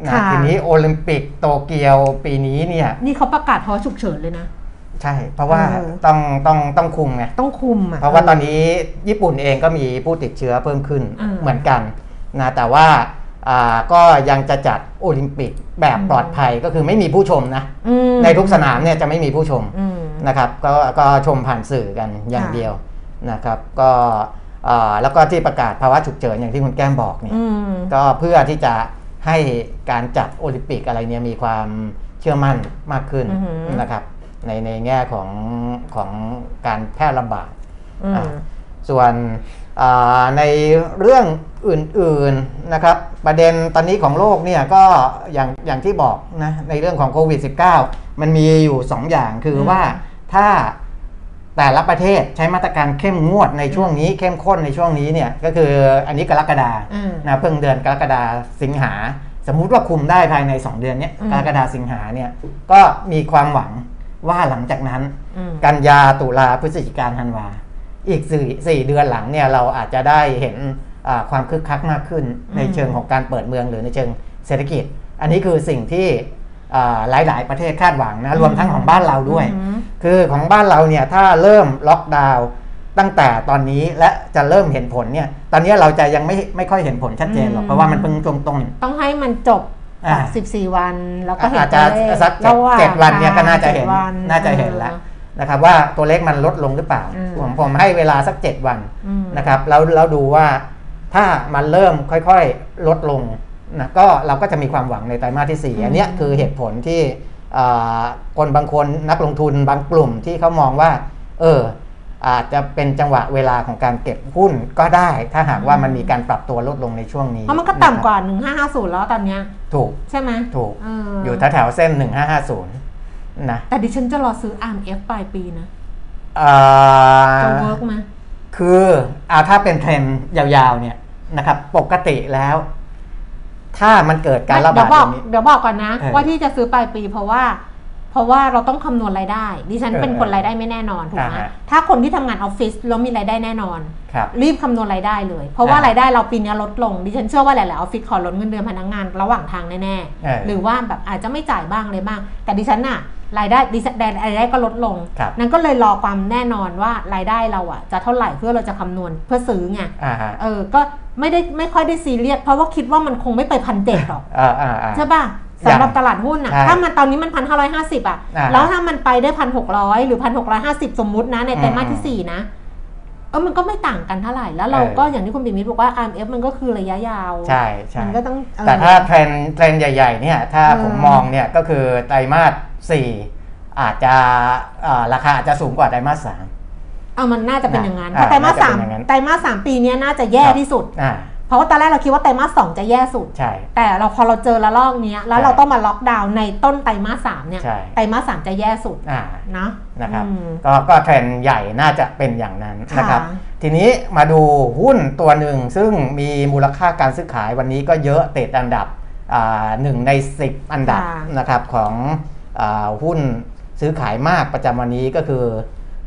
นะค่ะทีนี้โอลิมปิกโตเกียวปีนี้เนี่ยนี่เขาประกาศภาวะฉุกเฉินเลยนะใช่ เพราะว่าเออต้องต้องต้องคุมไงต้องคุมอะเพราะว่าตอนนี้ญี่ปุ่นเองก็มีผู้ติดเชื้อเพิ่มขึ้นอืมเหมือนกันนะแต่ว่าอ่า ก็ยังจะจัดโอลิมปิกแบบอืมปลอดภัยก็คือไม่มีผู้ชมนะอืมในทุกสนามเนี่ยจะไม่มีผู้ชมอืมนะครับก็ก็ชมผ่านสื่อกันอย่างค่ะเดียวนะครับก็อ่าแล้วก็ที่ประกาศภาวะฉุกเฉินอย่างที่คุณแก้มบอกเนี่ยอืมก็เพื่อที่จะให้การจัดโอลิมปิกอะไรเนี่ยมีความเชื่อมั่นมากขึ้นอือหือนะครับในในแง่ของของการแพร่ระบาดอืมอะส่วนอ่า ในเรื่องอื่นๆนะครับประเด็นตอนนี้ของโลกเนี่ยก็อย่างอย่างที่บอกนะในเรื่องของโควิด -19 มันมีอยู่ 2 อย่างคืออมว่าถ้าแต่ละประเทศใช้มาตรการเข้มงวดในช่วงนี้เข้มข้นในช่วงนี้เนี่ยก็คืออันนี้กรกฎาอืมนะเพิ่งเดือนกรกฎาสิงหา สมมุติว่าคุมได้ภายใน 2 เดือนเนี้ยอืมกรกฎาสิงหาเนี่ยก็มีความหวังว่าหลังจากนั้นอืมกันยาตุลาพฤศจิกาธันวา อีกสี่สี่เดือนหลังเนี่ยเราอาจจะได้เห็นอ่าความคึกคักมากขึ้นอืมในเชิงของการเปิดเมืองหรือในเชิงเศรษฐกิจ อันนี้คือสิ่งที่อ่าหลายๆประเทศคาดหวังนะรวมทั้งของบ้านเราด้วยอืมคือของบ้านเราเนี่ยถ้าเริ่มล็อกดาวน์ตั้งแต่ตอนนี้และจะเริ่มเห็นผลเนี่ยตอนนี้เราจะยังไม่ไม่ค่อยเห็นผลชัดเจนหรอกอืมเพราะว่ามันเพิ่งตรงต้นต้องให้มันจบอ่า14วันแล้วก็เห็นอาจจะตัวเลขสักเจ็ดระหว่างเจ็ดวันเนี่ยก็น่าจะเห็นจ็ดวัน่าจะเห็นแล้ว นะครับว่าตัวเลขมันลดลงหรือเปล่าอืมผมผมให้เวลาสัก 7 วันอืมนะครับแล้วเราดูว่าถ้ามันเริ่มค่อยๆลดลงนะก็เราก็จะมีความหวังในไตรมาสที่ 4 อันเนี้ยคือเหตุผลที่อ่าคนบางคนนักลงทุนบางกลุ่มที่เขามองว่า เอออาจจะเป็นจังหวะเวลาของการเก็บหุ้นก็ได้ ถ้าหากว่ามันมีการปรับตัวลดลงในช่วงนี้ เพราะมันก็ต่ำกว่า 1550 แล้วตอนเนี้ยถูกใช่ไหมถูกเออออยู่แถวๆเส้น 1550 นะแต่ดิฉันจะรอซื้อ RMF ปลายปีนะอ่าจะ work ไหมคืออาถ้าเป็นเทรนด์ยาวๆเนี่ยนะครับ ปกติแล้ว ถ้ามันเกิดการระเดี๋บายวดบออกย่างนี้เดี๋ยวบอกก่อนนะเออว่าที่จะซื้อปลายปีเพราะว่า เพราะว่าเราต้องคำนวณรายได้ ดิฉันเป็นเออคนรายได้ไม่แน่นอนถูกไหมอ่าฮะถ้าคนที่ทำงานออฟฟิศแล้วมีรายได้แน่นอนครับรีบคำนวณรายได้เลย เพราะว่าอ่ารายได้เราปีนี้ลดลง ดิฉันเชื่อว่าหลายๆออฟฟิศขอลดเงินเดือนพนักงานระหว่างทางแน่เออๆหรือว่าแบบอาจจะไม่จ่ายบ้างเลยบ้าง แต่ดิฉันน่ะรายได้ดิฉันรายได้ก็ลดลงครับนั่นก็เลยรอความแน่นอนว่ารายได้เราอะจะเท่าไหร่เพื่อเราจะคำนวณเพื่อซื้อไงอ่าฮะเออก็ไม่ได้ไม่ค่อยได้ซีเรียสเพราะว่าคิดว่ามันคงไม่ไปพันเจ็ดหรอกอ่าอ่าอ่าใช่ป่ะอย่าง สำหรับตลาดหุ้นอะใช่ถ้ามันตอนนี้มันพันห้าร้อยห้าสิบอะอ่าแล้วถ้ามันไปได้พันหกร้อยหรือพันหกร้อยห้าสิบสมมุตินะ ในไตรมาสอืมที่สี่นะเออมันก็ไม่ต่างกันเท่าไหร่ แล้วเราเออก็อย่างที่คุณปิมิตบอกว่า RMF มันก็คือระยะยาว ใช่ใช่มันก็ต้องเออแต่ถ้าเเทรนด์เทรนด์ใหญ่ ๆ เนี่ย ถ้าเออผมมองเนี่ยก็คือไตรมาสสี่อาจจะอ่าราคาอาจจะสูงกว่าไตรมาสสามเอามันน่าจะเป็นอย่างนั้นอ่าเพราะไตรมาสน่าจะสามเป็นอย่างนั้นไตรมาสสามปีเนี้ยน่าจะแย่ครับที่สุดอ่า เพราะว่าตอนแรกเราคิดว่าไตรมาสสองจะแย่สุด ใช่ แต่เราพอเราเจอระลอกเนี้ย แล้วใช่เราต้องมาล็อกดาวน์ในต้นไตรมาสสามเนี่ย ใช่ ไตรมาสสามจะแย่สุดอ่า นะนะครับ อืม ก็ก็เทรนด์ใหญ่น่าจะเป็นอย่างนั้นค่ะ นะครับ ทีนี้มาดูหุ้นตัวหนึ่งซึ่งมีมูลค่าการซื้อขายวันนี้ก็เยอะติดอันดับอ่าหนึ่งใน 10 อันดับค่ะ นะครับของอาหุ้นซื้อขายมากประจำวันนี้ก็คือ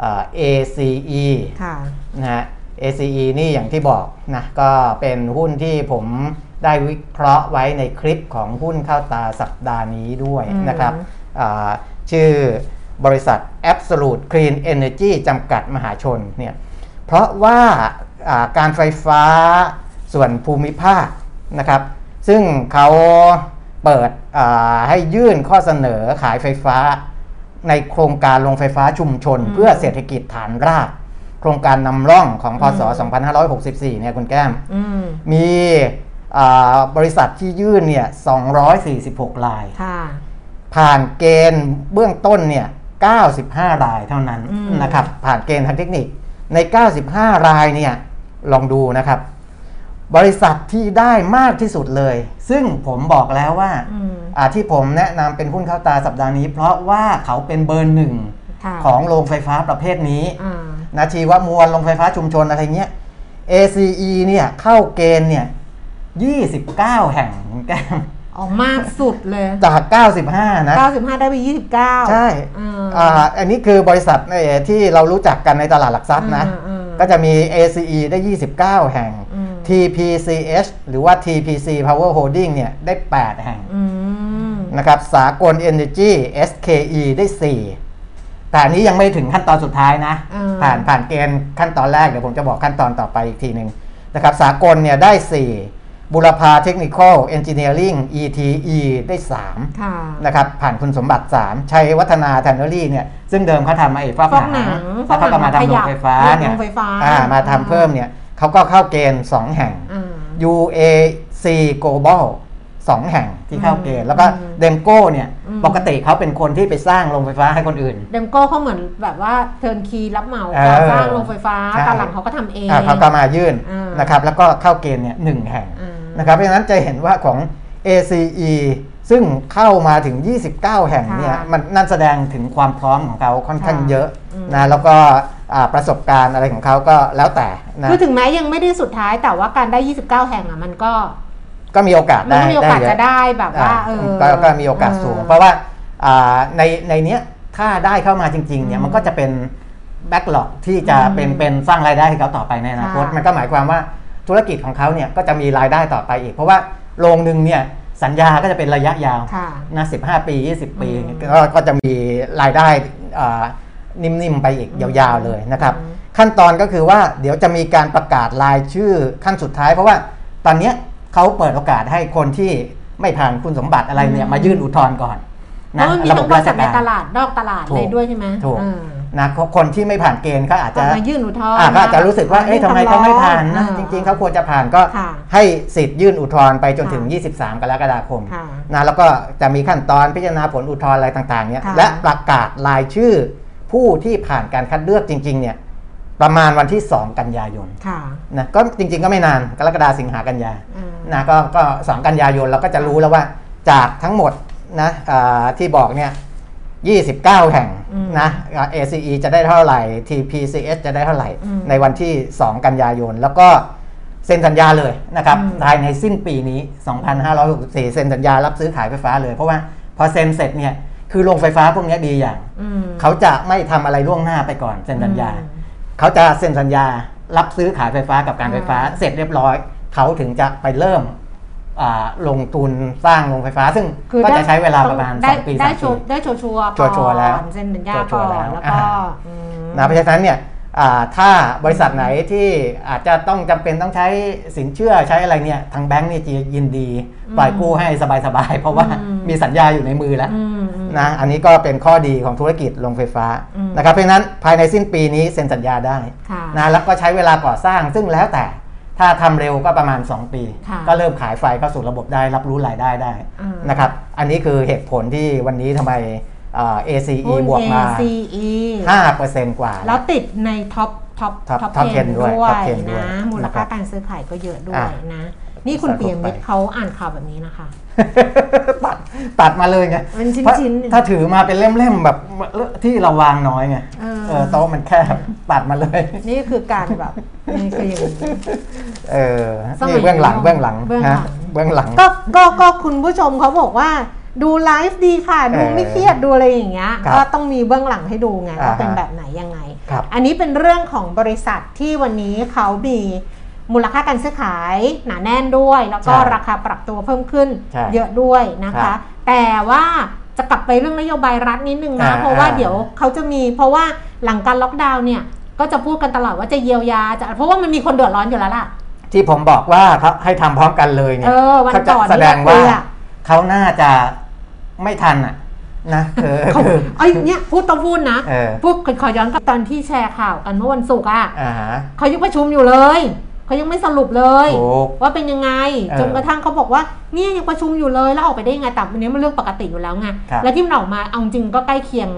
อ่า ACE ค่ะ นะฮะ ACE นี่อย่างที่บอกนะก็เป็นหุ้นที่ผมได้วิเคราะห์ไว้ในคลิปของหุ้นเข้าตาสัปดาห์นี้ด้วยอืมนะครับอ่าชื่อบริษัท Absolute Clean Energy จำกัดมหาชนเนี่ยเพราะว่าการไฟฟ้าส่วนภูมิภาคนะครับซึ่งเขาเปิดให้ยื่นข้อเสนอขายไฟฟ้าในโครงการโรงไฟฟ้าชุมชน เพื่อเศรษฐกิจฐานราก โครงการนำร่องของพศ 2564 เนี่ยคุณแก้มมีบริษัทที่ยื่นเนี่ย 246 ราย ผ่านเกณฑ์เบื้องต้นเนี่ย 95 รายเท่านั้นนะครับ ผ่านเกณฑ์ทางเทคนิค ใน 95 รายเนี่ย ลองดูนะครับ บริษัทที่ได้มากที่สุดเลย ซึ่งผมบอกแล้วว่า ที่ผมแนะนำเป็นหุ้นเข้าตาสัปดาห์นี้ เพราะว่าเขาเป็นเบอร์หนึ่ง ของโรงไฟฟ้าประเภทนี้นาทีว่ามวลโรงไฟฟ้าชุมชนอะไรเงี้ย ACE เนี่ยเข้าเกณฑ์เนี่ย29 แห่งแก้มออกมากสุดเลย จาก 95 นะ 95 ได้ไป 29 ใช่อ่าอันนี้คือบริษัทที่เรารู้จักกันในตลาดหลักทรัพย์นะ ก็จะมี ACE ได้ 29 แห่ง TPCH หรือว่า TPC Power Holding เนี่ย ได้ 8 แห่งนะครับ สากล Energy SKE ได้ 4 แต่อันนี้ยังไม่ถึงขั้นตอนสุดท้ายนะ ผ่านผ่านเกณฑ์ขั้นตอนแรกเดี๋ยวผมจะบอกขั้นตอนต่อไปอีกทีหนึ่งนะครับ สากลเนี่ยได้ 4 บูรพา Technical Engineering ETE ได้3นะครับ ผ่านคุณสมบัติ 3 ชัยวัฒนา Tannery เนี่ย ซึ่งเดิมเขาทำมาไอ้ฟอกหนังแล้วเขาก็มาทำโรงไฟฟ้าเนี่ยมาทำเพิ่มเนี่ยเขาก็เข้าเกณฑ์ 2 แห่ง UAC Global สองแห่งที่เข้าเกณฑ์แล้วก็เดมโก้เนี่ยปกติเขาเป็นคนที่ไปสร้างโรงไฟฟ้าให้คนอื่น เดมโก้เขาเหมือนแบบว่า turnkey รับเหมาสร้างโรงไฟฟ้าตอนหลังเขาก็ทำเองเขาก็มายื่นนะครับแล้วก็เข้าเกณฑ์เนี่ยหนึ่งแห่งนะครับเพราะฉะนั้นจะเห็นว่าของ ACE ซึ่งเข้ามาถึง 29 แห่งเนี่ยมันนั่นแสดงถึงความพร้อมของเขาค่อนข้างเยอะนะแล้วก็ประสบการณ์อะไรของเขาก็แล้วแต่นะคือถึงแม้ยังไม่ได้สุดท้ายแต่ว่าการได้ 29 แห่งอะมันก็ ก็มีโอกาสได้มีโอกาสจะได้แบบว่าเออก็มีโอกาสสูง เพราะว่าในในเนี้ยถ้าได้เข้ามาจริงๆเนี่ยมันก็จะเป็นแบ็กหลอกที่จะเป็นเป็นสร้างรายได้ให้เขาต่อไปในอนาคตมันก็หมายความว่าธุรกิจของเขาเนี่ยก็จะมีรายได้ต่อไปอีก เพราะว่าโรงหนึ่งเนี่ยสัญญาก็จะเป็นระยะยาวนะสิบห้าปี20ปีก็จะมีรายได้นิ่มๆไปอีกยาวๆเลยนะครับ ขั้นตอนก็คือว่าเดี๋ยวจะมีการประกาศรายชื่อขั้นสุดท้าย เพราะว่าตอนนี้ เขาเปิดโอกาสให้คนที่ไม่ผ่านคุณสมบัติอะไรเนี่ยมายื่นอุทธรณ์ก่อนนะระบบราชการในตลาดนอกตลาดเลยด้วยใช่ไหมถูกนะคนที่ไม่ผ่านเกณฑ์เขาอาจจะมายื่นอุทธรณ์ก็อาจจะรู้สึกว่าเอ๊ะทำไมเขาไม่ผ่านนะจริงๆเขาควรจะผ่านก็ให้สิทธิ์ยื่นอุทธรณ์ไปจนถึง 23 กรกฎาคมนะแล้วก็จะมีขั้นตอนพิจารณาผลอุทธรณ์อะไรต่างๆเนี่ยและประกาศรายชื่อผู้ที่ผ่านการคัดเลือกจริงๆเนี่ย ประมาณวันที่ 2 กันยายนนะก็จริงๆก็ไม่นานกรกฎาสิงหากันยานะก็ก็สองกันยายนเราก็จะรู้แล้วว่าจากทั้งหมดนะที่บอกเนี่ย29 แห่งนะ ACE จะได้เท่าไหร่ TPCS จะได้เท่าไหร่ ในวันที่ 2 กันยายน แล้วก็เซ็นสัญญาเลยนะครับภายในสิ้นปีนี้ 2564 เซ็นสัญญารับซื้อขายไฟฟ้าเลย เพราะว่าพอเซ็นเสร็จเนี่ย คือโรงไฟฟ้าพวกนี้ดีอย่าง เขาจะไม่ทำอะไรล่วงหน้าไปก่อนเซ็นสัญญา เขาจะเซ็นสัญญารับซื้อขายไฟฟ้ากับการไฟฟ้าเสร็จเรียบร้อย เขาถึงจะไปเริ่มลงทุนสร้างโรงไฟฟ้า ซึ่งก็จะใช้เวลาประมาณสองปีสามปีได้ชัวชัวชัวแล้วเซ็นสัญญาก่อนแล้วก็นะเพราะฉะนั้นเนี่ย ถ้าบริษัทไหนที่อาจจะต้องจำเป็นต้องใช้สินเชื่อใช้อะไรเนี่ยทางแบงก์นี่จะยินดีปล่อยกู้ให้สบายๆ เพราะว่ามีสัญญาอยู่ในมือแล้วนะอันนี้ก็เป็นข้อดีของธุรกิจโรงไฟฟ้านะครับเพราะฉะนั้นภายในสิ้นปีนี้เซ็นสัญญาได้นะแล้วก็ใช้เวลาก่อสร้างซึ่งแล้วแต่ถ้าทำเร็วก็ประมาณ 2 ปี ก็เริ่มขายไฟเข้าสู่ระบบได้รับรู้รายได้ได้นะครับ อันนี้คือเหตุผลที่วันนี้ทำไม ACE บวกมา 5%กว่า แล้วติดใน top top top ten ด้วยนะมูลค่าการซื้อขายก็เยอะด้วยนะ นี่คุณเปียมิตรเขาอ่านข่าวแบบนี้นะคะ ตัดตัดมาเลยไงเป็นชิ้นๆถ้าถือมาเป็นเล่มๆแบบที่เราวางน้อยไงเออโต๊ะมันแคบตัดมาเลย นี่คือการแบบนี่คืออย่างนี้เออนี่เบื้องหลังเบื้องหลังเบื้องหลังเบื้องหลังก็ก็ก็คุณผู้ชมเขาบอกว่า ดูไลฟ์ดีค่ะ ดูไม่เครียดดูอะไรอย่างเงี้ยก็ต้องมีเบื้องหลังให้ดูไงว่าเป็นแบบไหนยังไง อันนี้เป็นเรื่องของบริษัทที่วันนี้เขามีมูลค่าการซื้อขายหนาแน่นด้วย แล้วก็ราคาปรับตัวเพิ่มขึ้นเยอะด้วยนะคะ แต่ว่าจะกลับไปเรื่องนโยบายรัฐนิดนึงนะอ่าเพราะว่าอ่าเดี๋ยวเขาจะมี เพราะว่าหลังการล็อกดาวน์เนี่ยก็จะพูดกันตลอดว่าจะเยียวยาจะเพราะว่ามันมีคนเดือดร้อนอยู่แล้วล่ะ ที่ผมบอกว่าเขาให้ทำพร้อมกันเลยเนี่เอยอวันเขาจะก่อนแสดงว่าที่ เรคุยอะเขาน่าจะไม่ทันอะนะเออเขาคือไอ้ยเนี่ยพูดต้องพูดนะเออ พูดขอย้อนกลับตอนที่แชร์ข่าวกันเมื่อวันศุกร์อะอ่าฮะ เขายังประชุมอยู่เลยเขายังไม่สรุปเลย ถูกว่าเป็นยังไง เออจนกระทั่งเขาบอกว่าเนี่ยยังประชุมอยู่เลยแล้วออกไปได้ยังไงแต่อันนี้มันเรื่องปกติอยู่แล้วไงครับ แล้วที่มันออกมาเอาจริงก็ใกล้เคียง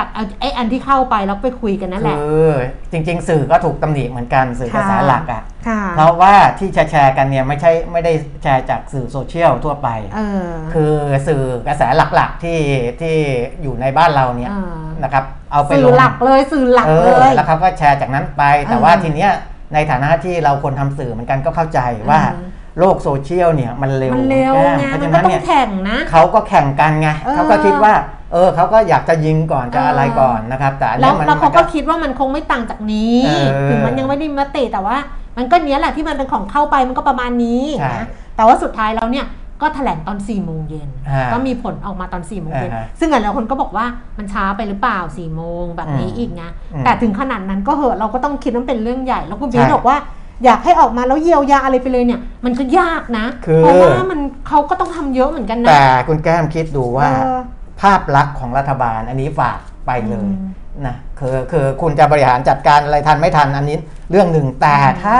กับเอาไอ้อันที่เข้าไปแล้วไปคุยกันนั่นแหละคือจริง ๆ สื่อก็ถูกตำหนิเหมือนกันสื่อกระแสหลักอะค่ะเพราะว่าที่แชร์ๆกันเนี่ยไม่ใช่ไม่ได้แชร์จากสื่อโซเชียลทั่วไปเออคือสื่อกระแสหลักๆที่ที่อยู่ในบ้านเราเนี่ยเออนะครับ เอาไปสื่ลองหลักเลยสื่อหลักเอเลอยแล้วเขาก็แชร์จากนั้นไป แต่เออว่าทีเนี้ยในฐานะที่เราคนทำสื่อเหมือนกันก็เข้าใจว่าเออโลกโซเชียลเนี่ยมันเร็วมันเร็วแก้มไงเพราะมันฉะก็นั้นต้อเนี่งยแข่งนะเขาก็แข่งกันไงเออเขาก็คิดว่า เออเขาก็อยากจะยิงก่อนจะเออออะไรก่อนนะครับ แต่อันแล้เนี้วยมันแล้วเขามันก็คิดว่ามันคงไม่ต่างจากนี้เออถึงมันยังไม่ได้มีมติแต่ว่า มันก็เนี้ยแหละที่มันเป็นของเข้าไปมันก็ประมาณนี้ใช่นะแต่ว่าสุดท้ายแล้วเนี่ยก็แถลงตอน4ี่โมงเย็นอ่าก็มีผลออกมาตอน4ี่โมงเย็นอ่าฮะซึ่งหลายๆคนก็บอกว่ามันช้าไปหรือเปล่า4ี่โมงแบบนี้อืมอีกนะอืมแต่ถึงขนาดนั้นก็เหอะเราก็ต้องคิดว่ามันเป็นเรื่องใหญ่แล้วคุณบีใช่บอกว่าอยากให้ออกมาแล้วเยียวยาอะไรไปเลยเนี่ย มันก็ยากนะคือเพราะว่ามันเขาก็ต้องทำเยอะเหมือนกันนะแต่คุณแก้มคิดดูว่าเออ ภาพลักษณ์ของรัฐบาล อันนี้ฝากไปเลยอืมนะคือคือคุณจะบริหารจัดการอะไรทันไม่ทันอันนี้เรื่องหนึ่งแต่อืมถ้า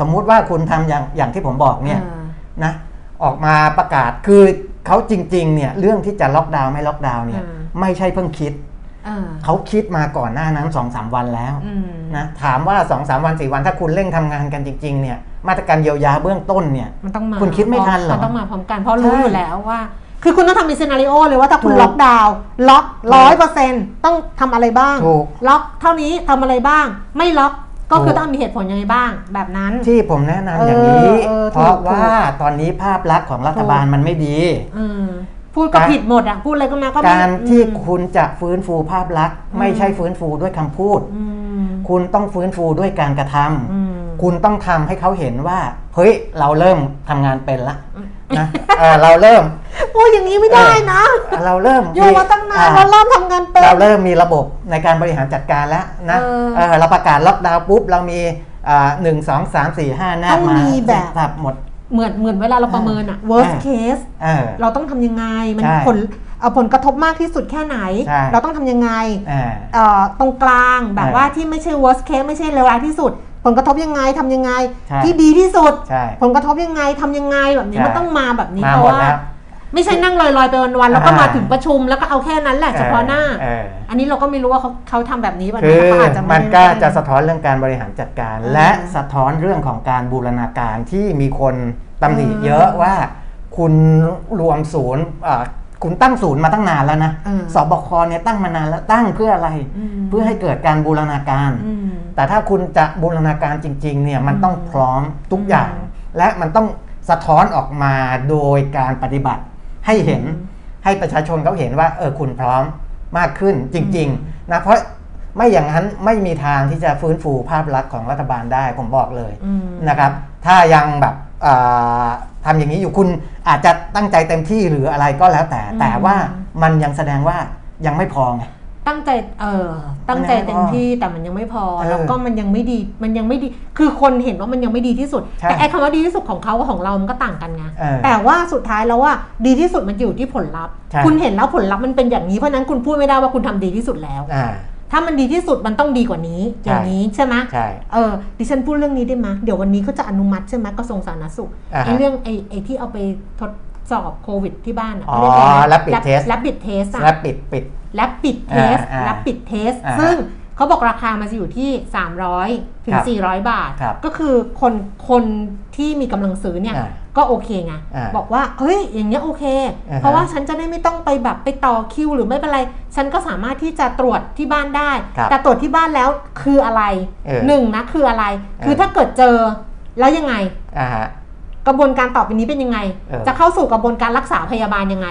สมมุติว่าคุณทำอย่างอย่างที่ผมบอกเนี่ยเออนะออกมาประกาศคือเขาจริงๆเนี่ยเรื่องที่จะล็อกดาวน์ไม่ล็อกดาวน์เนี่ยอืมไม่ใช่เพิ่งคิดเออเขาคิดมาก่อนหน้านั้น2อสวันแล้วอืมนะถามว่า2อสวันสี่วันถ้าคุณเร่งทำงานกันจริง ๆ เนี่ย มาตรการเยียวยาเบื้องต้นเนี่ย มันต้องมาคุณคิดไม่ทันเหรอมันต้องมาพร้อมกันเพราะรู้ใช่อยู่แล้วว่า คือคุณต้องทำเป็นซีนารีโอเลยว่าถ้าคุณถูกล็อกดาวน์ล็อกร้อยเปอร์เซ็นต์ต้องทำอะไรบ้าง ถูก ล็อกเท่านี้ทำอะไรบ้าง ไม่ล็อกก็คือถูกต้องมีเหตุผลยังไงบ้างแบบนั้น ที่ผมแนะนำอย่างนี้ เออเออเพราะถูกว่าตอนนี้ภาพลักษณ์ของรัฐบาลมันไม่ดี อืมพูดก็การ ผิดหมดอะ พูดอะไรก็มาก็ไม่การที่อืมคุณจะฟื้นฟูภาพลักษณ์อืมไม่ใช่ฟื้นฟูด้วยคำพูด อืม คุณต้องฟื้นฟูด้วยการกระทำอืม คุณต้องทำให้เขาเห็นว่า เฮ้ย เราเริ่มทำงานเป็นละ นะเออเราเริ่มพูดอย่างนี้ไม่ได้นะ เราเริ่มอยู่มาตั้งนานอ่เราเริ่มทำงานเป็นเราเริ่มมีระบบในการบริหารจัดการแล้วนะเออเออเราประกาศล็อกดาวน์ปุ๊บเรามีอ่าหนึ่งสองสามสี่ห้าแนบต้องมามีแบบสับหมดเหมือนเหมือนเวลาเราประเมินอะ worst อ่า case เออเราต้องทำยังไงมันใช่ผลเอาผลกระทบมากที่สุดแค่ไหนใช่เราต้องทำยังไงอ่าเอ่อตรงกลางแบบเออว่าที่ไม่ใช่ worst case ไม่ใช่เลวร้ายที่สุดผ ลกระทบยังไงทำยังไงใช่ที่ดีที่สุดใช่ผลกระทบยังไงทำยังไงแบบนี้ใช่มันต้องมาแบบนี้มาเพหมราะดว่าแล้วไม่ใช่นั่งลอยๆไปวันๆแล้วก็อ่ามมาถึงประชุมแล้วก็เอาแค่นั้นแหละเฉพาะหน้าเอออันนี้เราก็ไม่รู้ว่าเขาเขาทำแบบนี้แบบคืนี้อเขาอาจจะไมันก็ได้จะสะท้อนเรื่องการบริหารจัดการเออและสะท้อนเรื่องของการบูรณาการที่มีคนตำหนิเออเยอะว่าคุณรวมศูนย์อ่า คุณตั้งศูนย์มาตั้งนานแล้วนะเออสบคเนี่ยตั้งมานานแล้วตั้งเพื่ออะไรอืมเพื่อให้เกิดการบูรณาการอืมแต่ถ้าคุณจะบูรณาการจริงๆเนี่ยมันต้องพร้อมทุกอย่างอืมและมันต้องสะท้อนออกมาโดยการปฏิบัติให้เห็นอืมให้ประชาชนเขาเห็นว่าเออคุณพร้อมมากขึ้นจริงๆนะเพราะไม่อย่างนั้นไม่มีทางที่จะฟื้นฟูภาพลักษณ์ของรัฐบาลได้ผมบอกเลยอืมนะครับ ถ้ายังแบบ อ่าทำอย่างนี้อยู่คุณอาจจะตั้งใจเต็มที่หรืออะไรก็แล้วแต่อืมแต่ว่ามันยังแสดงว่ายังไม่พอไงตั้งใจเออตั้งใจเต็มที่แต่มันยังไม่พอเออแล้วก็มันยังไม่ดีมันยังไม่ดี คือคนเห็นว่ามันยังไม่ดีที่สุดใช่แต่ไอ้คำว่าดีที่สุดของเขากับของเรามันก็ต่างกันไงเออแต่ว่าสุดท้ายแล้วว่าดีที่สุดมันอยู่ที่ผลลัพธ์ใช่คุณเห็นแล้วผลลัพธ์มันเป็นอย่างนี้เพราะฉะนั้นคุณพูดไม่ได้ว่าคุณทำดีที่สุดแล้วอ่า ถ้ามันดีที่สุดมันต้องดีกว่านี้ใช่อย่างนี้ใช่ไหมใช่เออดิฉันพูดเรื่องนี้ได้ไหมเดี๋ยววันนี้เขาจะอนุมัติใช่ไหมกระทรวงสาธารณสุขอ่าฮะไอ้เรื่องไอ้ไอ้ที่เอาไปทดสอบโควิดที่บ้านอะอ๋อเขาเรียกอะไรนะ rapid test rapid test อะและปิดปิดและปิดเทสอ่าอ่าและปิดเทสอ่าซึ่งเขาบอกราคามันจะอยู่ที่ 300 ถึคงรับ400 บาทครับก็คือคนคนที่มีกำลังซื้อเนี่ยอ่า ก็โอเคไงอ่าบอกว่าเฮ้ยอย่างเงี้ยโอเคอ่าฮะเพราะว่าฉันจะได้ไม่ต้องไปแบบไปต่อคิว หรือไม่เป็นไร ฉันก็สามารถที่จะตรวจที่บ้านได้ครับแต่ตรวจที่บ้านแล้วคืออะไรเออหนึ่งนะคืออะไร คือเออถ้าเกิดเจอแล้วยังไงอ่าฮะกระบวนการต่อไปนี้เป็นยังไงเออจะเข้าสู่กระบวนการรักษาพยาบาลยังไง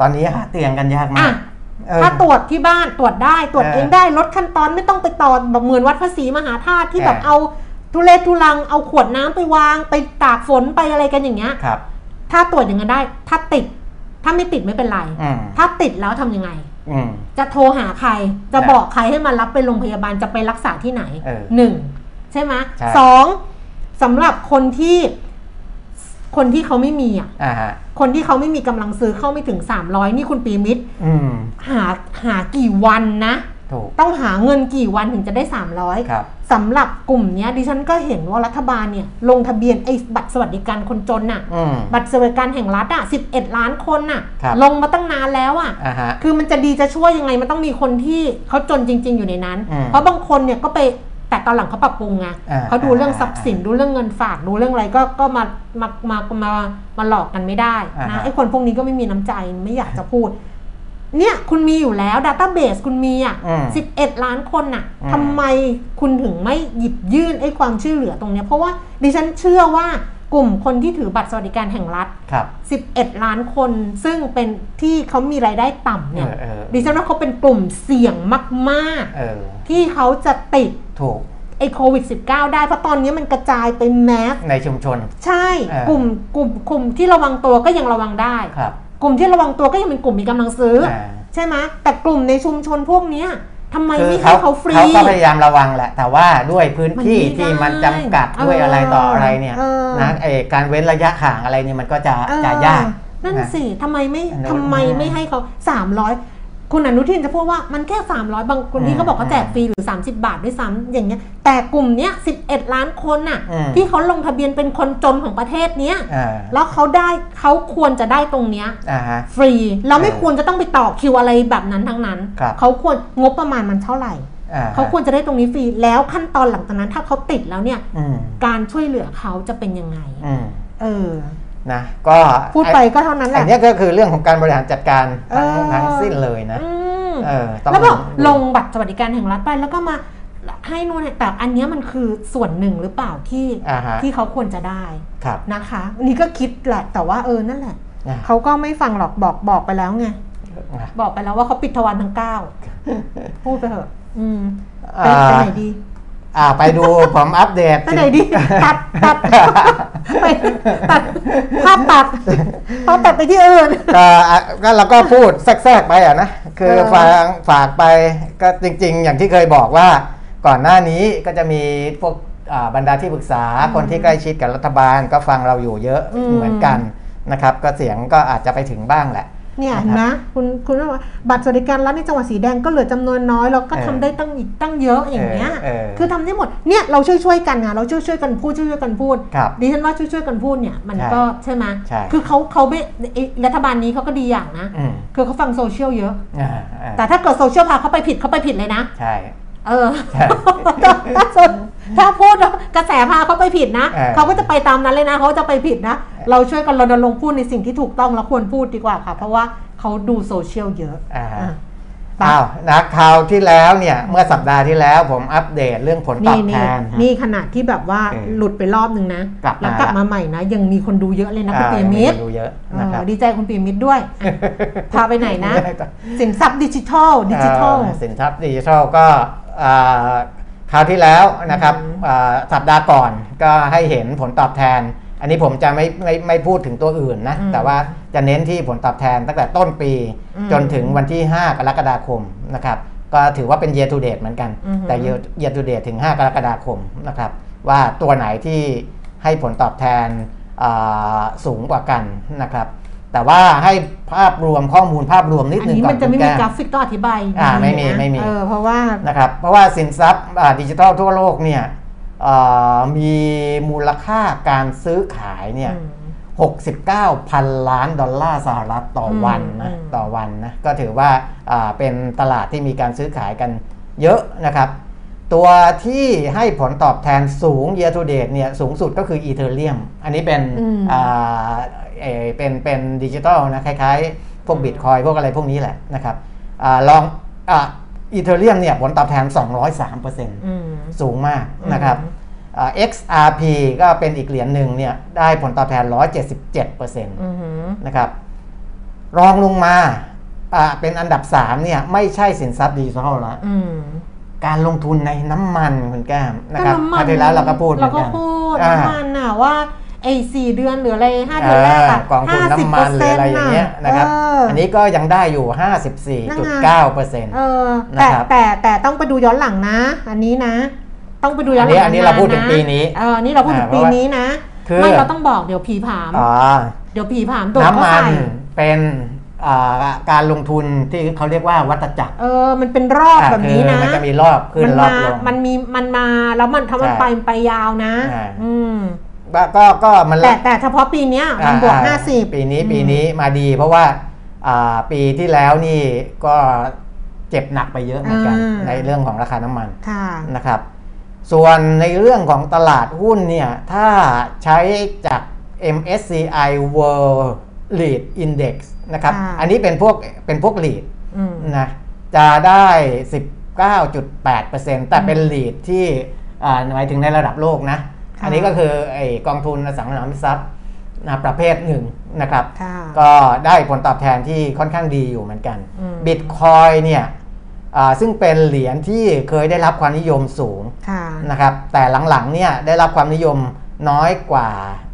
ตอนนี้หาเตียงกันยากมาอะกเออถ้าตรวจที่บ้านตรวจได้ตรวจเออเองได้ลดขั้นตอนไม่ต้องไปต่อแบบเหมือนวัดภาษีมหาธาตุที่เออแบบเอา ทุเลทุลังเอาขวดน้ำไปวาง ไปตากฝนไปอะไรกันอย่างเงี้ยครับ ถ้าตรวจอย่างนั้นได้ ถ้าติด ถ้าไม่ติดไม่เป็นไรอืมถ้าติดแล้วทำยังไงอืมจะโทรหาใครจะนะบอกใครให้มารับไปโรงพยาบาลจะไปรักษาที่ไหนเออหนึ่งใช่ไหมใช่สองสำหรับคนที่คนที่เขาไม่มีอะอ่าฮะคนที่เขาไม่มีกำลังซื้อเข้าไม่ถึง300นี่คุณปีมิตรอืมหาหากี่วันนะถูก ต้องหาเงินกี่วันถึงจะได้ 300ครับสำหรับกลุ่มเนี้ยดิฉันก็เห็นว่ารัฐบาลเนี่ยลงทะเบียนไอ้บัตรสวัสดิการคนจนน่ะอืมบัตรสวัสดิการแห่งรัฐอะ11 ล้านคนน่ะครับลงมาตั้งนานแล้วอะอ่าฮะคือมันจะดีจะช่วยยังไงมันต้องมีคนที่เขาจนจริง ๆ อยู่ในนั้นอืมเพราะบางคนเนี่ยก็ไปแต่ตอนหลังเขาปรับปรุงไงอ่าเขาดูเรื่องทรัพย์สินดูเรื่องเงินฝากดูเรื่องอะไรก็ก็มามามามามาหลอกกันไม่ได้อ่านะฮะไอ้คนพวกนี้ก็ไม่มีน้ำใจไม่อยากจะพูด เนี่ยคุณมีอยู่แล้วดัตต้าเบสคุณมีอะอืมสิบเอ็ดล้านคนน่ะอืมทำไมคุณถึงไม่หยิบยื่นไอ้ความช่วยเหลือตรงเนี้ยเพราะว่าดิฉันเชื่อว่ากลุ่มคนที่ถือบัตรสวัสดิการแห่งรัฐครับ11 ล้านคนซึ่งเป็นที่เขามีรายได้ต่ำเนี่ยเออเออดิฉันว่าเขาเป็นกลุ่มเสี่ยงมากเออๆที่เขาจะติดถูกไอ้โควิด -19 ได้เพราะตอนนี้มันกระจายไปแมสในชุมชน ใช่เออกลุ่มกลุ่มกลุ่มที่ระวังตัวก็ยังระวังได้ครับ กลุ่มที่ระวังตัวก็ยังเป็นกลุ่มมีกำลังซื้ออาใช่ไหมแต่กลุ่มในชุมชนพวกเนี้ยทำไมคือไม่เขาให้เขาฟรีเขาก็พยายามระวังแหละ แต่ว่าด้วยพื้นที่มันไม่ได้ที่มันจำกัดด้วยเออออะไรต่ออะไรเนี่ยเออนะไอการเว้นระยะห่างอะไรเนี่ยมันก็จะเออจะยากนั่นนะสิทำไมไม่อันนู้นทำไมไม่ให้เขา300 คุณอนุทินจะพูดว่ามันแค่ 300 บางคนที่เขาบอกเขาแจกฟรีหรือ 30 บาทด้วยซ้ำอย่างเงี้ย แต่กลุ่มเนี้ย 11 ล้านคนน่ะอืมที่เขาลงทะเบียนเป็นคนจนของประเทศเนี้ยอ่าแล้วเขาได้เขาควรจะได้ตรงเนี้ยอ่าฮะฟรีเราไม่เออควรจะต้องไปต่อคิวอะไรแบบนั้นทั้งนั้นครับเขาควรงบประมาณมันเท่าไหร่อ่าเขาควรจะได้ตรงนี้ฟรีแล้วขั้นตอนหลังจากนั้นถ้าเขาติดแล้วเนี่ยอืมการช่วยเหลือเขาจะเป็นยังไงอืมเออ นะก็พูดไปก็เท่านั้นแหไอ้ละเนี้ยก็คือเรื่องของการบริหารจัดการทั้งเออทั้งสิ้นเลยนะอืมเออต้องแล้วบอกดูลงบัตรสวัสดิการแห่งรัฐไปแล้วก็มาให้นู่นให้แต่อันเนี้ยมันคือส่วนหนึ่งหรือเปล่าที่อ่าฮะที่เขาควรจะได้ครับนะคะอันนี่ก็คิดแหละแต่ว่าเออนั่นแหละนะเขาก็ไม่ฟังหรอกบอกบอกไปแล้วไงนะบอกไปแล้วว่าเขาปิดทวารทั้งเก้าพูดไปเถอะ อืมไปอ่าไปไหนดี อ่าไปดูผมอัปเดตไปไหนดีตัดตัดไปตัดภาพตัดภาพตัดไปที่อื่นก็อะก็เราก็พูดแทรกๆไปอะนะคือเออฝากฝากไปก็จริง ๆ อย่างที่เคยบอกว่าก่อนหน้านี้ก็จะมีพวกอ่าบรรดาที่ปรึกษาคนที่ใกล้ชิดกับรัฐบาลก็ฟังเราอยู่เยอะเหมือนกันนะครับ ก็เสียงก็อาจจะไปถึงบ้างแหละ เนี่ยเห็นไหมคุณคุณว่าบัตรสวัสดิการรัฐในจังหวัดสีแดงก็เหลือจำนวนน้อยแล้วก็เออทำได้ตั้งอีกตั้งเยอะอย่างเงี้ยเออเออคือทำได้หมดเนี่ยเราช่วยช่วยๆกันไงเราช่วยช่วยๆกันพูดช่วยช่วยๆกันพูดครับดิฉันว่าช่วยช่วยๆกันพูดเนี่ยมันใช่ก็ใช่ไหมใช่คือเขาเขาไม่ไอ้รัฐบาลนี้เขาก็ดีอย่างนะอืมคือเขาฟังโซเชียลเยอะอ่าอ่าแต่ถ้าเกิดโซเชียลพาเขาไปผิดเขาไปผิดเลยนะใช่ เออใช่ถ้าถ้าพูดแล้วกระแสพาเขาไปผิดนะเออเขาก็จะไปตามนั้นเลยนะ เขาจะไปผิดนะ เราช่วยกันรณรงค์พูดในสิ่งที่ถูกต้องและควรพูดดีกว่าค่ะ เพราะว่าเขาดูโซเชียลเยอะอ่าอะอ้าวนะคราวที่แล้วเนี่ย เมื่อสัปดาห์ที่แล้วผมอัปเดตเรื่องผลตอนี่บแทนี่นนี่ขนาดที่แบบว่าเออหลุดไปรอบนึงนะกลับมาแล้วกลับมาใหม่นะ ยังมีคนดูเยอะเลยนะคุณอ่าปียังมิตรคนดูเยอะเอนะคอรับดีใจคุณปีมิตรด้วยอะพาไปไหนนะ สินทรัพย์ดิจิทัลดิจิทัลเอ่อสินทรัพย์ดิจิทัลก็อ่า คราวที่แล้วนะครับอืมอ่าสัปดาห์ก่อนก็ให้เห็นผลตอบแทน อันนี้ผมจะไม่ไม่ไม่พูดถึงตัวอื่นนะอืมแต่ว่าจะเน้นที่ผลตอบแทนตั้งแต่ต้นปีอืมจนถึงวันที่ 5 กรกฎาคมนะครับก็ถือว่าเป็น year to date เหมือนกันอือฮึแต่ year year to date ถึง 5 กรกฎาคมนะครับว่าตัวไหนที่ให้ผลตอบแทนอ่าสูงกว่ากันนะครับ แต่ว่าให้ภาพรวมข้อมูลภาพรวมนิดอันนึงนี้ก่อน มันจะไม่คุณมีแก้กราฟิกต้องอธิบายอ่าไม่มีนะไม่มีเออเพราะว่านะครับเพราะว่าสินทรัพย์อ่าดิจิทัลทั่วโลกเนี่ยเอ่อมีมูลค่าการซื้อขายเนี่ยอืม69พันล้านดอลลาร์สหรัฐต่อวันนะอืมต่อวันนะก็ถือว่าอ่าเป็นตลาดที่มีการซื้อขายกันเยอะนะครับ ตัวที่ให้ผลตอบแทนสูง year to date เนี่ยสูงสุดก็คือ Ethereum อันนี้เป็นอืมอ่าเอ่อเป็นเป็นดิจิทัลนะคล้ายๆ พวกบิตคอยพวกอะไรพวกนี้แหละนะครับอาลองอีเทเรียมเนี่ยผลตอบแทน 203%อืมสูงมากนะครับอ่า XRP ก็เป็นอีกเหรียญหนึ่งเนี่ยได้ผลตอบแทน 177%อือหือนะครับรองลงมาอ่าเป็นอันดับ 3 เนี่ยไม่ใช่สินทรัพย์ดิจิทัลแล้วอืม การลงทุนในน้ำมันคุณแก้มนะคก็รับน้ำมัคราวที่แล้วเราก็พูดเหมืเราอนก็กันพูดอ่าน้ำมันน่ะว่าไอ้สี่เดือนหรืออะไรห้าเดือนแรกอะกองทุนน้ำมันหรืออะไรอย่างเงี้ยนะครับอันนี้ก็ยังได้อยู่54.9เปอร์เซ็นต์เออนะแต่ครับแต่แต่ต้องไปดูย้อนหลังนะ อันนี้นะ ต้องไปดูย้อนหลัอันนี้อันนี้เราพูดถึงปีนี้เอออันนี้เราพูดถึงอ่าปีนี้นะคือไม่เราต้องบอกเดี๋ยวผีผามอ๋อเดี๋ยวผีผามตัวน้ำเขามันใส่เป็นอ่า การลงทุนที่เขาเรียกว่าวัตจักร เออ มันเป็นรอบอ่าแบบนี้นะคือมันจะมีรอบขึ้นมันรอมาบลง มันมีมันมาแล้วมันถ้ามันใช่ไปมันไปยาวนะอ่าอืมก็ก็ก็มันแต่แต่เฉพาะปีเนี้ยมันบวกอ่ห้าสิบปีนี้ปีนี้มาดีเพราะว่าอ่าปีที่แล้วนี่ก็เจ็บหนักไปเยอะเหมือนกันอ่าในเรื่องของราคาน้ำมันค่ะนะครับ ส่วนในเรื่องของตลาดหุ้นเนี่ย ถ้าใช้จาก MSCI World Lead Index นะครับค่ะอันนี้เป็นพวกเป็นพวก lead อืมนะ จะได้ 19.8%แต่เป็น lead ที่อ่าหมายถึงในระดับโลกนะค่ะอันนี้ก็คือไอกองทุนอสังหาริมทรัพย์นะประเภทหนึ่งนะครับค่ะก็ได้ผลตอบแทนที่ค่อนข้างดีอยู่เหมือนกันอืมบิตคอยเนี่ยอ่าซึ่งเป็นเหรียญที่เคยได้รับความนิยมสูงค่ะนะครับ แต่หลังๆเนี่ยได้รับความนิยมน้อยกว่าอ่า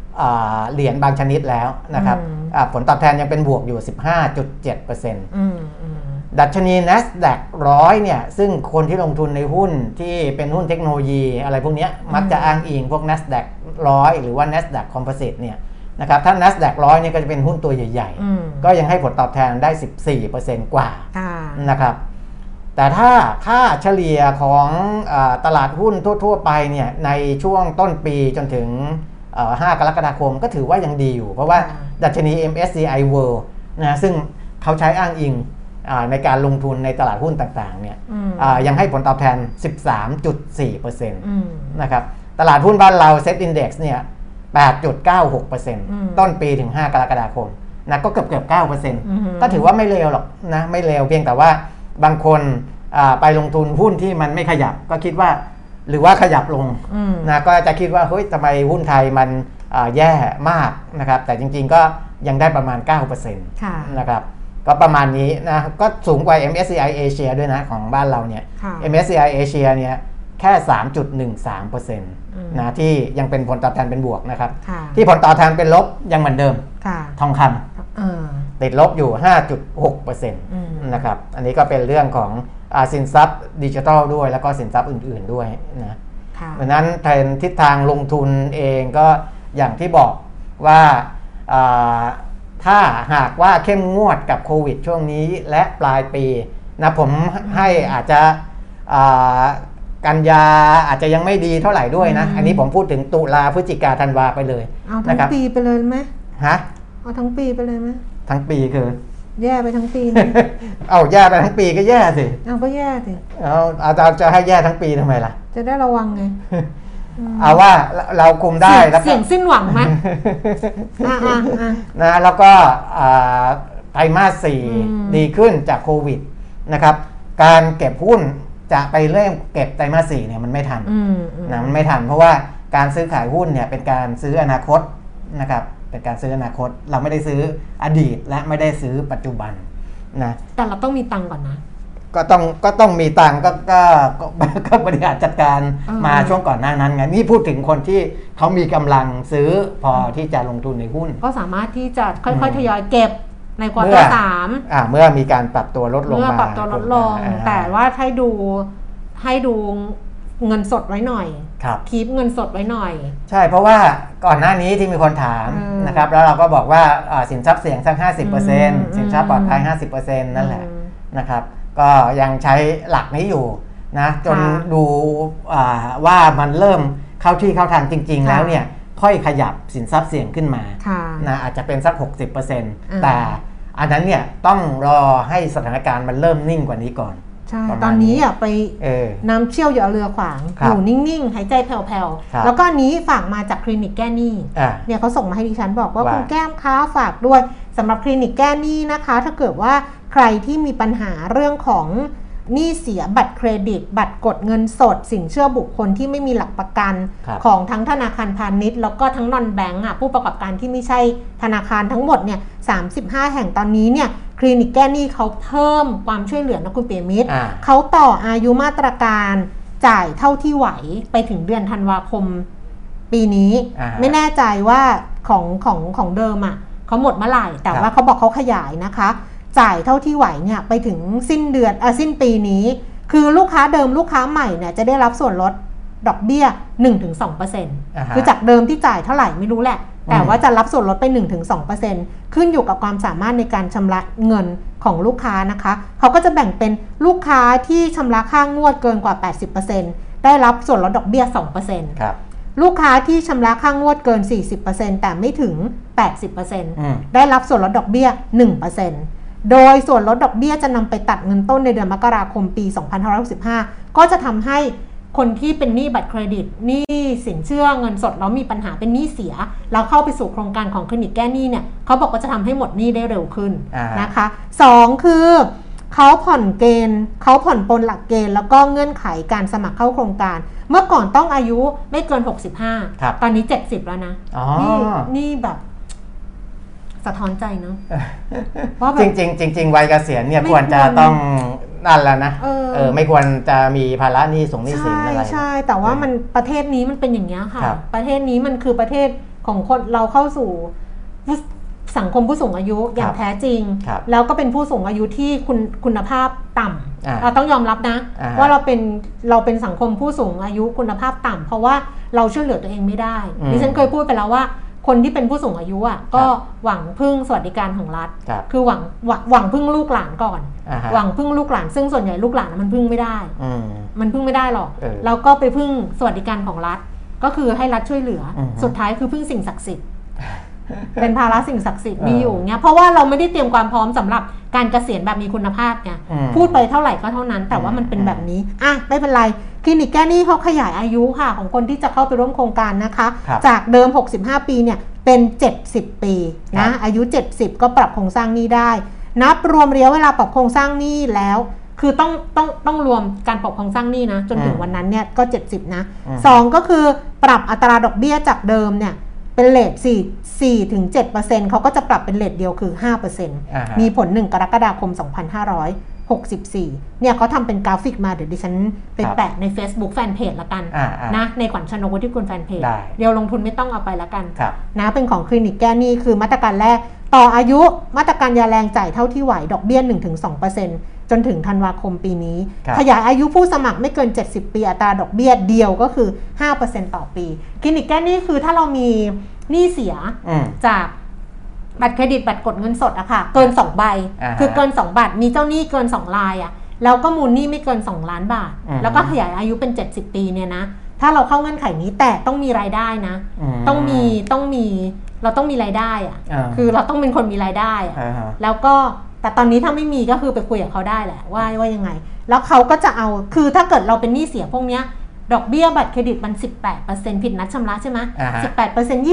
เหรียญบางชนิดแล้วนะครับอืมอ่าผลตอบแทนยังเป็นบวกอยู่ 15.7%อืมอืมดัชนี NASDAQ ร้อยเนี่ยซึ่งคนที่ลงทุนในหุ้นที่เป็นหุ้นเทคโนโลยีอะไรพวกเนี้ยมักจะอ้างอิงพวก NASDAQ ร้อยหรือว่า NASDAQ Composite เนี่ยนะครับถ้า NASDAQ ร้อยเนี่ยก็จะเป็นหุ้นตัวใหญ่อืมๆก็ยังให้ผลตอบแทนได้ 14%กว่าค่ะนะครับแต่ถ้าค่าเฉลี่ยของอาตลาดหุ้นทั่ว ๆ ไปเนี่ยในช่วงต้นปีจนถึงเอ่อ 5 กรกฎาคมก็ถือว่ายังดีอยู่ เพราะว่าค่ะดัชนี MSCI World นะซึ่งเขาใช้อ้างอิงอ่าในการลงทุนในตลาดหุ้นต่างๆเนี่ยอืมอ่ายังให้ผลตอบแทน 13.4%อืมนะครับตลาดหุ้นบ้านเรา Set Index เนี่ย 8.96%ต้นปีถึง 5 กรกฎาคมนะก็เกือบเกือบ9%ก็ถือว่าไม่เลวหรอกนะไม่เลวเพียงแต่ว่าบางคนอ่าไปลงทุนหุ้นที่มันไม่ขยับก็คิดว่า หรือว่าขยับลงอืมนะก็จะคิดว่าเฮ้ยทำไมหุ้นไทยมันอ่าแย่มากนะครับ แต่จริงๆก็ยังได้ประมาณ9%ค่ะนะครับก็ประมาณนี้นะก็สูงกว่า MSCI Asia ด้วยนะของบ้านเราเนี่ยค่ะ MSCI Asia เนี่ยแค่ 3.13%นะที่ยังเป็นผลตอบแทนเป็นบวกนะครับค่ะที่ผลตอบแทนเป็นลบยังเหมือนเดิมค่ะทองคเออำติดลบอยู่ 5.6%อืมนะครับ อันนี้ก็เป็นเรื่องของอา สินทรัพย์ดิจิทัลด้วย แล้วก็สินทรัพย์อื่น ๆด้วยนะค่ะดังนั้นเทรนด์ทิศทางลงทุนเองก็อย่างที่บอกว่าอ่าถ้าหากว่าเข้มงวดกับโควิดช่วงนี้และปลายปีนะผมให้อาจจะอ่ากันยาอาจจะยังไม่ดีเท่าไหร่ด้วยนะอืมอันนี้ผมพูดถึงตุลาพฤศจิกาธันวาไปเลยเอาทั้นะงครับปีไปเลยไหมฮะเอาทั้งปีไปเลยไหมทั้งปีคือ แย่ไปทั้งปีไหมเอาแย่ไปทั้งปีก็แย่สิเอาก็แย่สิเอาอาจารย์จะให้แย่ทั้งปีทำไมล่ะ จะได้ระวังไงเอาว่าเราคุมได้เสี่ยงแล้วก็เสี่ยงสิ้นหวังไหมอะอะอะนะแล้วก็อ่าไตรมาสสี่อืมดีขึ้นจากโควิดนะครับ การเก็บหุ้นจะไปเริ่มเก็บไตรมาสสี่เนี่ยมันไม่ทันอืมอืมนะมันไม่ทันเพราะว่าการซื้อขายหุ้นเนี่ยเป็นการซื้ออนาคตนะครับ เป็นการซื้ออนาคต เราไม่ได้ซื้ออดีตและไม่ได้ซื้อปัจจุบันนะแต่เราต้องมีตังค์ก่อนนะ ก็ต้องก็ต้องมีตังค์ก็ก็ก็ก็บริหารจัดการอืมมาช่วงก่อนหน้านั้นไงนี่พูดถึงคนที่เขามีกำลังซื้อพอที่จะลงทุนในหุ้น ก็สามารถที่จะค่อยอืมๆทยอยเก็บในควอเมื่เตออร์สามอ่าเมื่อมีการปรับตัวลดลงเมื่อมาปรับตัวลดลงอ่แต่ว่าให้ดูให้ดูเงินสดไว้หน่อย ครับคีปเงินสดไว้หน่อย ใช่เพราะว่าก่อนหน้านี้ที่มีคนถามอืมนะครับแล้วเราก็บอกว่าอ่าสินทรัพย์เสี่ยงสักอืม50%สินทรัพย์ปลอดภัย 50%นั่นแหละอืมนะครับ ก็ยังใช้หลักนี้อยู่นะจนค่ะดูอ่าว่ามันเริ่มเข้าที่เข้าทางจริงๆค่ะแล้วเนี่ยค่อยขยับสินทรัพย์เสี่ยงขึ้นมาค่ะนะอาจจะเป็นสัก 60%มแต่อันนั้นเนี่ยต้องรอให้สถานการณ์มันเริ่มนิ่งกว่านี้ก่อน ใช่ประมาณตอนนี้อะไปเออน้ำเชี่ยวอย่าเอาเรือขวางครัอบยู่นิ่งๆ หายใจแผ่วครับๆแล้วก็อันนี้ฝากมาจากคลินิกแก้หนี้อ่าเนี่ยเขาส่งมาให้ดิฉันบอกว่าว่าคุณแก้มค้าฝากด้วยสำหรับคลินิกแก้หนี้นะคะ ถ้าเกิดว่าใครที่มีปัญหาเรื่องของหนี้เสียบัตรเครดิต บัตรกดเงินสด สินเชื่อบุคคลที่ไม่มีหลักประกันครับของทั้งธนาคารพาณิชย์ แล้วก็ทั้งนอนแบงก์อะผู้ประกอบการที่ไม่ใช่ธนาคารทั้งหมดเนี่ย35 แห่งตอนนี้เนี่ย คลินิกแก้หนี้เขาเพิ่มความช่วยเหลือนะคุณเปียมิตรอ่า เขาต่ออายุมาตรการจ่ายเท่าที่ไหวไปถึงเดือนธันวาคมปีนี้ อ่าฮะไม่แน่ใจว่าของของของเดิมอะเขาหมดเมื่อไหร่ แต่ครับ ว่าเขาบอกเขาขยายนะคะ จ่ายเท่าที่ไหวเนี่ยไปถึงสิ้นเดือนเออสิ้นปีนี้ คือลูกค้าเดิมลูกค้าใหม่เนี่ยจะได้รับส่วนลดดอกเบี้ย 1-2%คือจากเดิมที่จ่ายเท่าไหร่ไม่รู้แหละ แต่ว่าจะรับส่วนลดไป 1-2%ขึ้นอยู่กับความสามารถในการชำระเงินของลูกค้านะคะ เขาก็จะแบ่งเป็นลูกค้าที่ชำระค่างวดเกินกว่า 80%ได้รับส่วนลดดอกเบี้ย 2%ครับลูกค้าที่ชำระค่างวดเกิน 40%แต่ไม่ถึงอืม80%ได้รับส่วนลดดอกเบี้ย 1%โดยส่วนลดดอกเบี้ยจะนำไปตัดเงินต้นในเดือนมกราคมปี 2565 ก็จะทำให้ คนที่เป็นหนี้บัตรเครดิตหนี้สินเชื่อเงินสดแล้วมีปัญหาเป็นหนี้เสีย แล้วเข้าไปสู่โครงการของคลินิกแก้หนี้เนี่ยเขาบอกว่าจะทำให้หมดหนี้ได้เร็วขึ้นอ่านนะคะสองคือเขาผ่อนเกณฑ์เขาผ่อนปลนหลักเกณฑ์แล้วก็เงื่อนไขการสมัครเข้าโครงการ เมื่อก่อนต้องอายุไม่เกินครับ65 ตอนนี้ 70 แล้วนะอ๋อนี่นี่แบบสะท้อนใจเนาะว่าแบบจริงๆจริงๆวัยเกษียณเนี่ยไม่ควรจะควรต้อง นั่นแล้วนะเออ เออไม่ควรจะมีภาระหนี้สงหนี้สินใช่อะไร ใช่แต่ว่ามันประเทศนี้มันเป็นอย่างนี้ยค่ะ ครับ ประเทศนี้มันคือประเทศของคนเราเข้าสู่สังคมผู้สูงอายุอย่างแท้จริง ครับ แล้วก็เป็นผู้สูงอายุที่คุณคุณภาพต่อ่าำเราต้องยอมรับนะ อ่าฮะว่าเราเป็นเราเป็นสังคมผู้สูงอายุคุณภาพต่ำเพราะว่าเราช่วยเหลือตัวเองไม่ได้อืมดิฉันเคยพูดไปแล้วว่า คนที่เป็นผู้สูงอายุอะก็ครับหวังพึ่งสวัสดิการของรัฐครับคือหวังหวังหวังพึ่งลูกหลานก่อนอ่าฮะหวังพึ่งลูกหลาน ซึ่งส่วนใหญ่ลูกหลานมันพึ่งไม่ได้อืมมันพึ่งไม่ได้หรอกเออเราก็ไปพึ่งสวัสดิการของรัฐ ก็คือให้รัฐช่วยเหลือออฮึสุดท้ายคือพึ่งสิ่งศักดิ์สิทธิ์ เป็นภาระสิ่งศักดิ์สิทธิ์เออมีอยู่เงี้ยเพราะว่าเราไม่ได้เตรียมความพร้อมสำหรับการเกษียณแบบมีคุณภาพไงอืมพูดไปเท่าไหร่ก็เท่านั้น แต่ว่ามันเป็นอืมแบบนี้อะไม่เป็นไรคลินิกแก้หนี้เขาขยายอายุค่ะ ของคนที่จะเข้าไปร่วมโครงการนะคะครับจากเดิม 65 ปีเนี่ยเป็น 70 ปีครันะบอายุ 70 ก็ปรับโครงสร้างหนี้ได้นับรวมระยะเวลาปรับโครงสร้างหนี้แล้ว คือต้องต้องต้องรวมการปรับโครงสร้างหนี้นะจนถึงอืมวันนั้นเนี่ยก็ 70 นะอืมสองก็คือปรับอัตราดอกเบี้ยจากเดิมเนี่ย เป็นเลท4 4ถึง7%เขาก็จะปรับเป็นเลทเดียวคือ5%อ่าฮะมีผล 1 กรกฎาคม 2564 เนี่ยเขาทำเป็นกราฟิกมาเดี๋ยวดิฉันไปครับแปะใน Facebook แฟนเพจละกันอ่าอ่านะในขวัญชนกวุฒิกุลแฟนเพจได้เดียวลงทุนไม่ต้องเอาไปละกันครับนะเป็นของคลินิกแก้หนี้คือมาตรการแรก ต่ออายุมาตรการยาแรงจ่ายเท่าที่ไหวดอกเบี้ย1-2%จนถึงธันวาคมปีนี้ครับขยายอายุผู้สมัครไม่เกิน 70 ปีอัตราดอกเบี้ยเดียวก็คือ 5%ต่อปี คลินิกแก้หนี้คือถ้าเรามีหนี้เสียอืมจาก บัตรเครดิตบัตรกดเงินสดอะค่ะ เกิน2ใบอ่าฮะคือเกิน2บาทมีเจ้าหนี้เกิน2ลายอะแล้วก็มูลหนี้ไม่เกิน 2 ล้านบาทอือฮึแล้วก็ขยายอายุเป็น 70 ปีเนี่ยนะ ถ้าเราเข้าเงื่อนไขนี้แต่ต้องมีรายได้นะมต้องมีต้องมีเราต้องมีรายได้อะอ่าคือเราต้องเป็นคนมีรายได้อะอ่าฮะแล้วก็แต่ตอนนี้ถ้าไม่มีก็คือไปคุยกับเขาได้แหละว่าว่ายังไง แล้วเขาก็จะเอาคือถ้าเกิดเราเป็นหนี้เสียพวกเนี้ย ดอกเบี้ยบัตรเครดิตมัน 18%ผิดนัดชำระใช่ไหมอ่าฮะ18%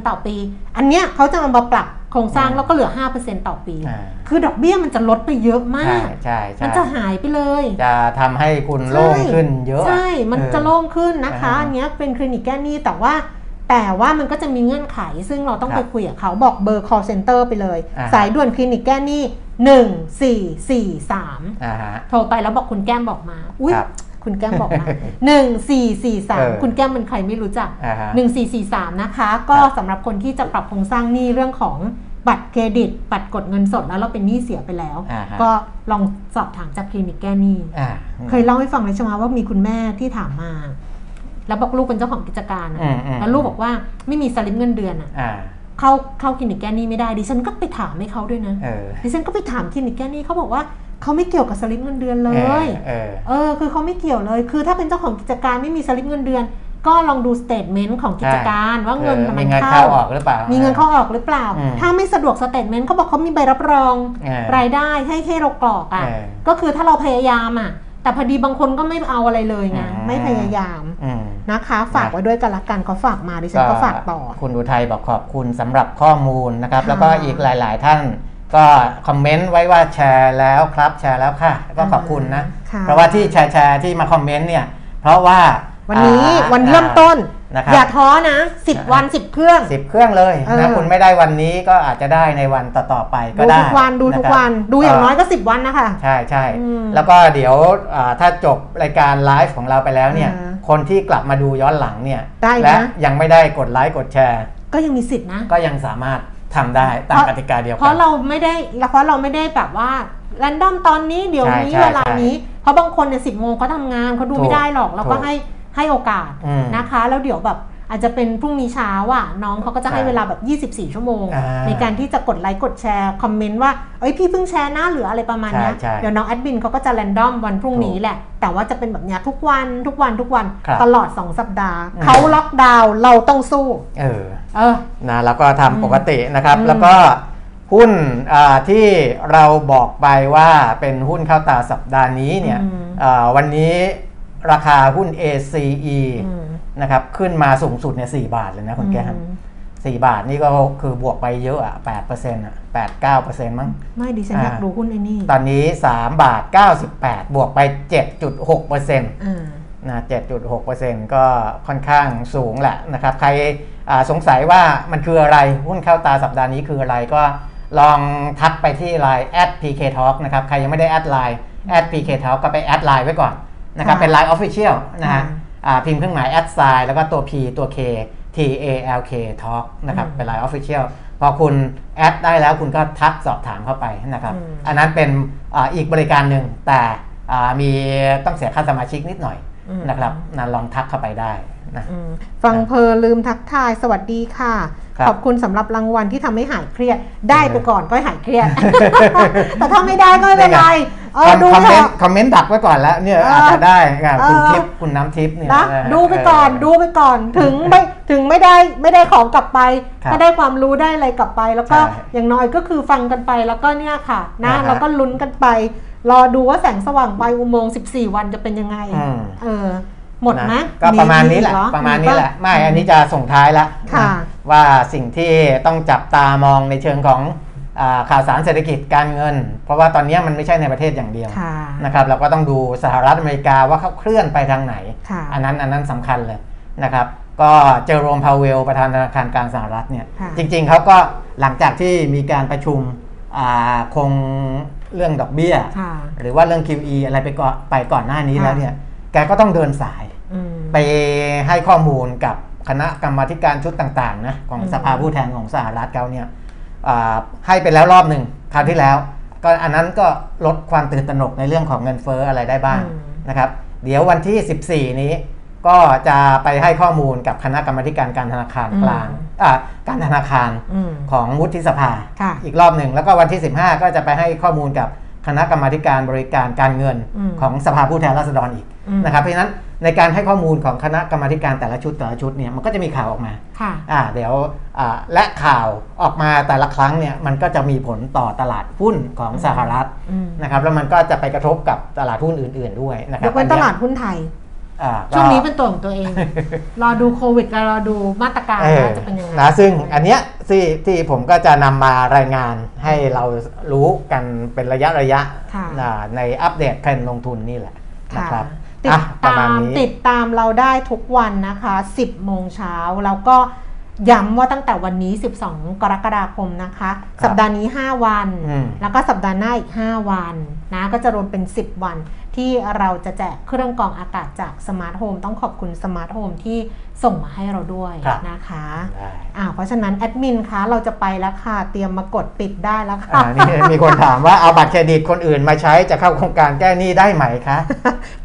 20%ต่อปี อันเนี้ยเขาจะเอามาปรับโครงสร้างอืมแล้วก็เหลือ 5%ต่อปีอ่าคือดอกเบี้ยมันจะลดไปเยอะมาใช่กใช่ใช่มันจะหายไปเลย จะทำให้คุณโล่งขึ้นเยอะ ใช่ มันเออจะโล่งขึ้นนะคะอ่าอันเนี้ยเป็นคลินิกแก้หนี้แต่ว่า แต่ว่ามันก็จะมีเงื่อนไข ซึ่งเราต้องครับไปคุยกับเขาบอกเบอร์ call center ไปเลยอ่าสายด่วนคลินิกแก้หนี้ 1443อ่าฮะโทรไปแล้วบอกคุณแก้มบอกมา อุ้ย ครับคุณแก้มบอกมาเออ1443 คุณแก้มเป็นใครไม่รู้จักอ่าฮะ1443 นะคะ ก็ครับสำหรับคนที่จะปรับโครงสร้างหนี้เรื่องของบัตรเครดิต บัตรกดเงินสดแล้วเราเป็นหนี้เสียไปแล้วอ่าฮะก็ลองสอบถามจากคลินิกแก้หนี้อ่าเคยเล่าให้ฟังเลยใช่ไหมว่ามีคุณแม่ที่ถามมาแล้วบอกลูกเป็นเจ้าของกิจการอะอืมอืมแล้วลูกบอกว่าไม่มีสลิปเงินเดือนอะอ่าเข้าเข้าคลินิกแก้หนี้ไม่ได้ดิฉันก็ไปถามให้เขาด้วยนะเออดิฉันก็ไปถามคลินิกแก้หนี้เขาบอกว่า เขาไม่เกี่ยวกับสลิปเงินเดือนเลย เออ เออ คือเขาไม่เกี่ยวเลย คือถ้าเป็นเจ้าของกิจการไม่มีสลิปเงินเดือน ก็ลองดู statement ของกิจการว่าเงินออมัมีนเงินเข้าเข้าออกหรือเปล่ามีมีเงินเข้าออกหรือเปล่าอืมถ้าไม่สะดวก statement เขาบอกเขามีใบรับรองเออรายได้ให้ให้เรากรอกอะเออก็คือถ้าเราพยายามอะ แต่พอดีบางคนก็ไม่เอาอะไรเลยไงอืมไม่พยายามอืมนะคะ ฝากไว้ด้วยกันละกันเขาฝากมาดิฉันก็ฝากต่อ คุณอุทัยบอกขอบคุณสำหรับข้อมูลนะครับค่ะแล้วก็อีกหลาย ๆ ท่าน ก็คอมเมนต์ไว้ว่าแชร์แล้วครับแชร์แล้วค่ะก็ขอบคุณนะ ค่ะ เพราะว่าที่แชร์แชร์ที่มาคอมเมนต์เนี่ยเพราะว่าวันนี้อ่าวันเริ่มต้น นะครับ อย่าท้อนะ 10 วัน 10 เครื่อง สิบเครื่องเลยเออ นะคุณไม่ได้วันนี้ก็อาจจะได้ในวันต่อๆไปก็ดูได้ทุกวันดูทุกวันะครับดูอย่างน้อยก็ 10 วันนะคะ ใช่ใช่อืมแล้วก็เดี๋ยวอ่าถ้าจบรายการไลฟ์ของเราไปแล้วเนี่ย อ่าคนที่กลับมาดูย้อนหลังเนี่ยได้นะ และยังไม่ได้กดไลค์กดแชร์ ก็ยังมีสิทธินะ ก็ยังสามารถ ทำได้ตามกติกาเดียวเพกัราะเราไม่ได้เพราะเราไม่ได้แบบว่าแรนดอมตอนนี้เดี๋ยวนี้ใช่ใช่เวลานี้ เพราะบางคนเนี่ยสิบโมงเขาทำงานเขาดูถูกไม่ได้หรอกเราก็ถูกให้ให้โอกาสอืมนะคะ แล้วเดี๋ยวแบบอาจจะเป็นพรุ่งนี้เช้าอะน้องเขาก็จะให้ใช่เวลาแบบ 24 ชั่วโมงอ่าในการที่จะกดไลค์กดแชร์คอมเมนต์ว่าเอ้ยพี่เพิ่งแชร์หน้าหรืออะไรประมาณเนี้ยใช่ใช่เดี๋ยวน้องแอดมินเขาก็จะแรนดอมวันพรุ่งนี้แหละ แต่ว่าจะเป็นแบบเนี้ยทุกวันทุกวันทุกวันครับตลอด 2 สัปดาห์อืมเขาล็อกดาวน์เราต้องสู้ เออเออ นะแล้วก็ทำปกตินะครับอืมแล้วก็หุ้นอ่าที่เราบอกไปว่าเป็นหุ้นเข้าตาสัปดาห์นี้เนี่ยอืม อ่าวันนี้ราคาหุ้น ACE อืมนะครับขึ้นมาสูงสุดเนี่ย4บาทเลยนะคุณแก้ม อืมสี่บาทนี่ก็คือบวกไปเยอะอะ8เปอร์เซ็นต์อะ8 9เปอร์เซ็นต์มั้ง ไม่ดิฉันอยากอ่าดูหุ้นไอ้นี่ตอนนี้3บาท98บวกไป7.6เปอร์เซ็นต์อ่า นะ7.6%ก็ค่อนข้างสูงแหละนะครับ ใครอ่าสงสัยว่ามันคืออะไร หุ้นเข้าตาสัปดาห์นี้คืออะไรก็ลองทักไปที่ Line @pk talk นะครับ ใครยังไม่ได้แอดไลน์ @pk talk ก็ไปแอดไลน์ไว้ก่อนนะครับค่ะเป็น Line Official นะฮะค่ะอ่าพิมพ์เครื่องหมายแอดไซน์แล้วก็ตัว P ตัว K T A L K talk นะครับอืมเป็น Line Official พอคุณแอดได้แล้วคุณก็ทักสอบถามเข้าไปนะครับอืมอันนั้นเป็นอาอีกบริการหนึ่งแต่อ่ามีต้องเสียค่าสมาชิกนิดหน่อยอืม นะครับนะลองทักเข้าไปได้นะอืมฟังเพลินลืมทักทายสวัสดีค่ะครับขอบคุณสำหรับรางวัลที่ทำให้หายเครียดได้ไปก่อนก็หายเครียด แต่ถ้าไม่ได้ก็ไม่เป็นไรเออคอมดูคอมเถเมนอะต์คอมเมนต์ดักไว้ก่อนแล้วเนี่ยเอออาจจะได้อะคุณเออทิพย์คุณน้ำทิพย์เนี่ยนะเออดูไปก่อนเออดูไปก่อนถึงไม่ถึงไม่ได้ไม่ได้ของกลับไปครับก็ได้ความรู้ได้อะไรกลับไป แล้วก็ใช่อย่างน้อยก็คือฟังกันไปแล้วก็เนี่ยค่ะนะอ่าฮะแล้วก็ลุ้นกันไป รอดูว่าแสงสว่างปลายอุโมงค์14 วันจะเป็นยังไงอืมเออหมดไหมนะก็ประมาณนี้แหละอีกเอประมาณนี้แหละปไม่อันนี้จะส่งท้ายแล้วค่ะนะว่าสิ่งที่ต้องจับตามองในเชิงของอาข่าวสารเศรษฐกิจการเงิน เพราะว่าตอนนี้มันไม่ใช่ในประเทศอย่างเดียวค่ะนะครับเราก็ต้องดูสหรัฐอเมริกาว่าเขาเคลื่อนไปทางไหนค่ะอันนั้นอันนั้นสำคัญเลยนะครับก็เจอโรมพาวเวลประธานธนาคารกลางสหรัฐเนี่ยค่ะจริงๆเขาก็หลังจากที่มีการประชุมอ่า คงเรื่องดอกเบี้ยค่ะหรือว่าเรื่อง QE อะไรไปก่อนไปก่อนหน้านี้ค่ะแล้วเนี่ยแกก็ต้องเดินสายอืมไปให้ข้อมูลกับคณะกรรมาธิการชุดต่างๆนะของอืมสภาผู้แทนของสหรัฐเขาเนี่ยอ่าให้ไปแล้วรอบหนึ่งคราวที่แล้ว ก็อันนั้นก็ลดความตื่นตระหนกในเรื่องของเงินเฟ้ออะไรได้บ้างอืมนะครับ เดี๋ยววันที่ 14 นี้ ก็จะไปให้ข้อมูลกับคณะกรรมาธิการการธนาคารกลางอ่าการธนาคารอืมของวุฒิสภาค่ะอีกรอบหนึ่งแล้วก็วันที่ 15 ก็จะไปให้ข้อมูลกับคณะกรรมาธิการบริการการเงินอืมของสภาผู้แทนราษฎรอีกอืมนะครับเพราะฉะนั้นในการให้ข้อมูลของคณะกรรมาธิการแต่ละชุดแต่ละชุดเนี่ยมันก็จะมีข่าวออกมาค่ะอ่าเดี๋ยวอ่าและข่าวออกมาแต่ละครั้งเนี่ยมันก็จะมีผลต่อตลาดหุ้นของสหรัฐอืมนะครับแล้วมันก็จะไปกระทบกับตลาดหุ้นอื่น ๆด้วยนะครัยบกเว้นตลาดหุ้นไทยอ่าก็ ช่วงนี้เป็นตัวของตัวเอง รอดูโควิดกับรอดูมาตรการเออว่าจะเป็นยังไงนะซึ่งอันเนี้ยที่ที่ผมก็จะนำมารายงานให้เรารู้กันเป็นระยะระยะค่ะนะในอัปเดตเทรนด์ลงทุนนี่แหละนะครับติอะดประตามาณมนี้ติดตามเราได้ทุกวันนะคะ 10 โมงเช้าแล้วก็ย้ำว่าตั้งแต่วันนี้ 12 กรกฎาคมนะคะครับสัปดาห์นี้ 5 วันอืมแล้วก็สัปดาห์หน้าอีก 5 วันนะ ก็จะรวมเป็น 10 วัน ที่เราจะแจกเครื่องกรองอากาศจาก Smart Home ต้องขอบคุณ Smart Home ที่ ส่งมาให้เราด้วยครับนะคะได้อ่าเพราะฉะนั้นแอดมินคะเราจะไปแล้วค่ะ เตรียมมากดปิดได้แล้วค่ะอ่านี่มีคนถามว่าเอาบัตรเครดิตคนอื่นมาใช้จะเข้าโครงการแก้หนี้ได้ไหมคะ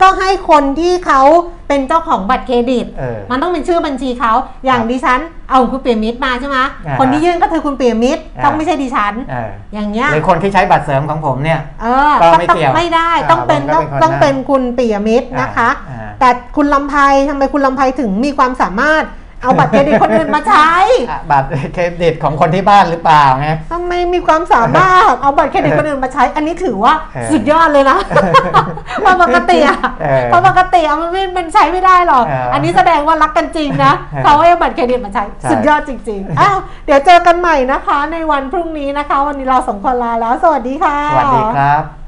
ก็ให้คนที่เขาเป็นเจ้าของบัตรเครดิตเออมันต้องเป็นชื่อบัญชีเขา อย่างครับดิฉันเอาคุณเปียมิตรมาใช่ไหมอ่าคนที่ยื่นก็คือคุณเปียมิตรอ่าต้องไม่ใช่ดิฉันเอออย่างเงี้ยหรือคนที่ใช้บัตรเสริมของผมเนี่ยเออก็ต้องไม่ต้องเกี่ยวไม่ได้อ่าต้องเป็นผมก็ต้องเป็นคนต้องนั้นเป็นคุณเปียมิตรนะคะอ่าแต่คุณลำไพทำไมคุณลำไพถึงมีความสามารถเอาบัตรเครดิตคนอื่นมาใช้อะบัตรเครดิตของคนที่บ้านหรือเปล่าไงทำไมมีความสามารถเอาบัตรเครดิตคนอื่นมาใช้ อันนี้ถือว่าเออสุดยอดเลยนะเพราะปกติอะเออเพราะปกติอะมันไม่มันใช้ไม่ได้หรอกเอออัอันนี้แสดงว่ารักกันจริงนะเออเขาให้บัตรเครดิตมาใช้ใช่สุดยอดจริงๆอ้าวเดี๋ยวเจอกันใหม่นะคะ ในวันพรุ่งนี้นะคะ วันนี้เราสองคนลาแล้ว สวัสดีค่ะ สวัสดีครับ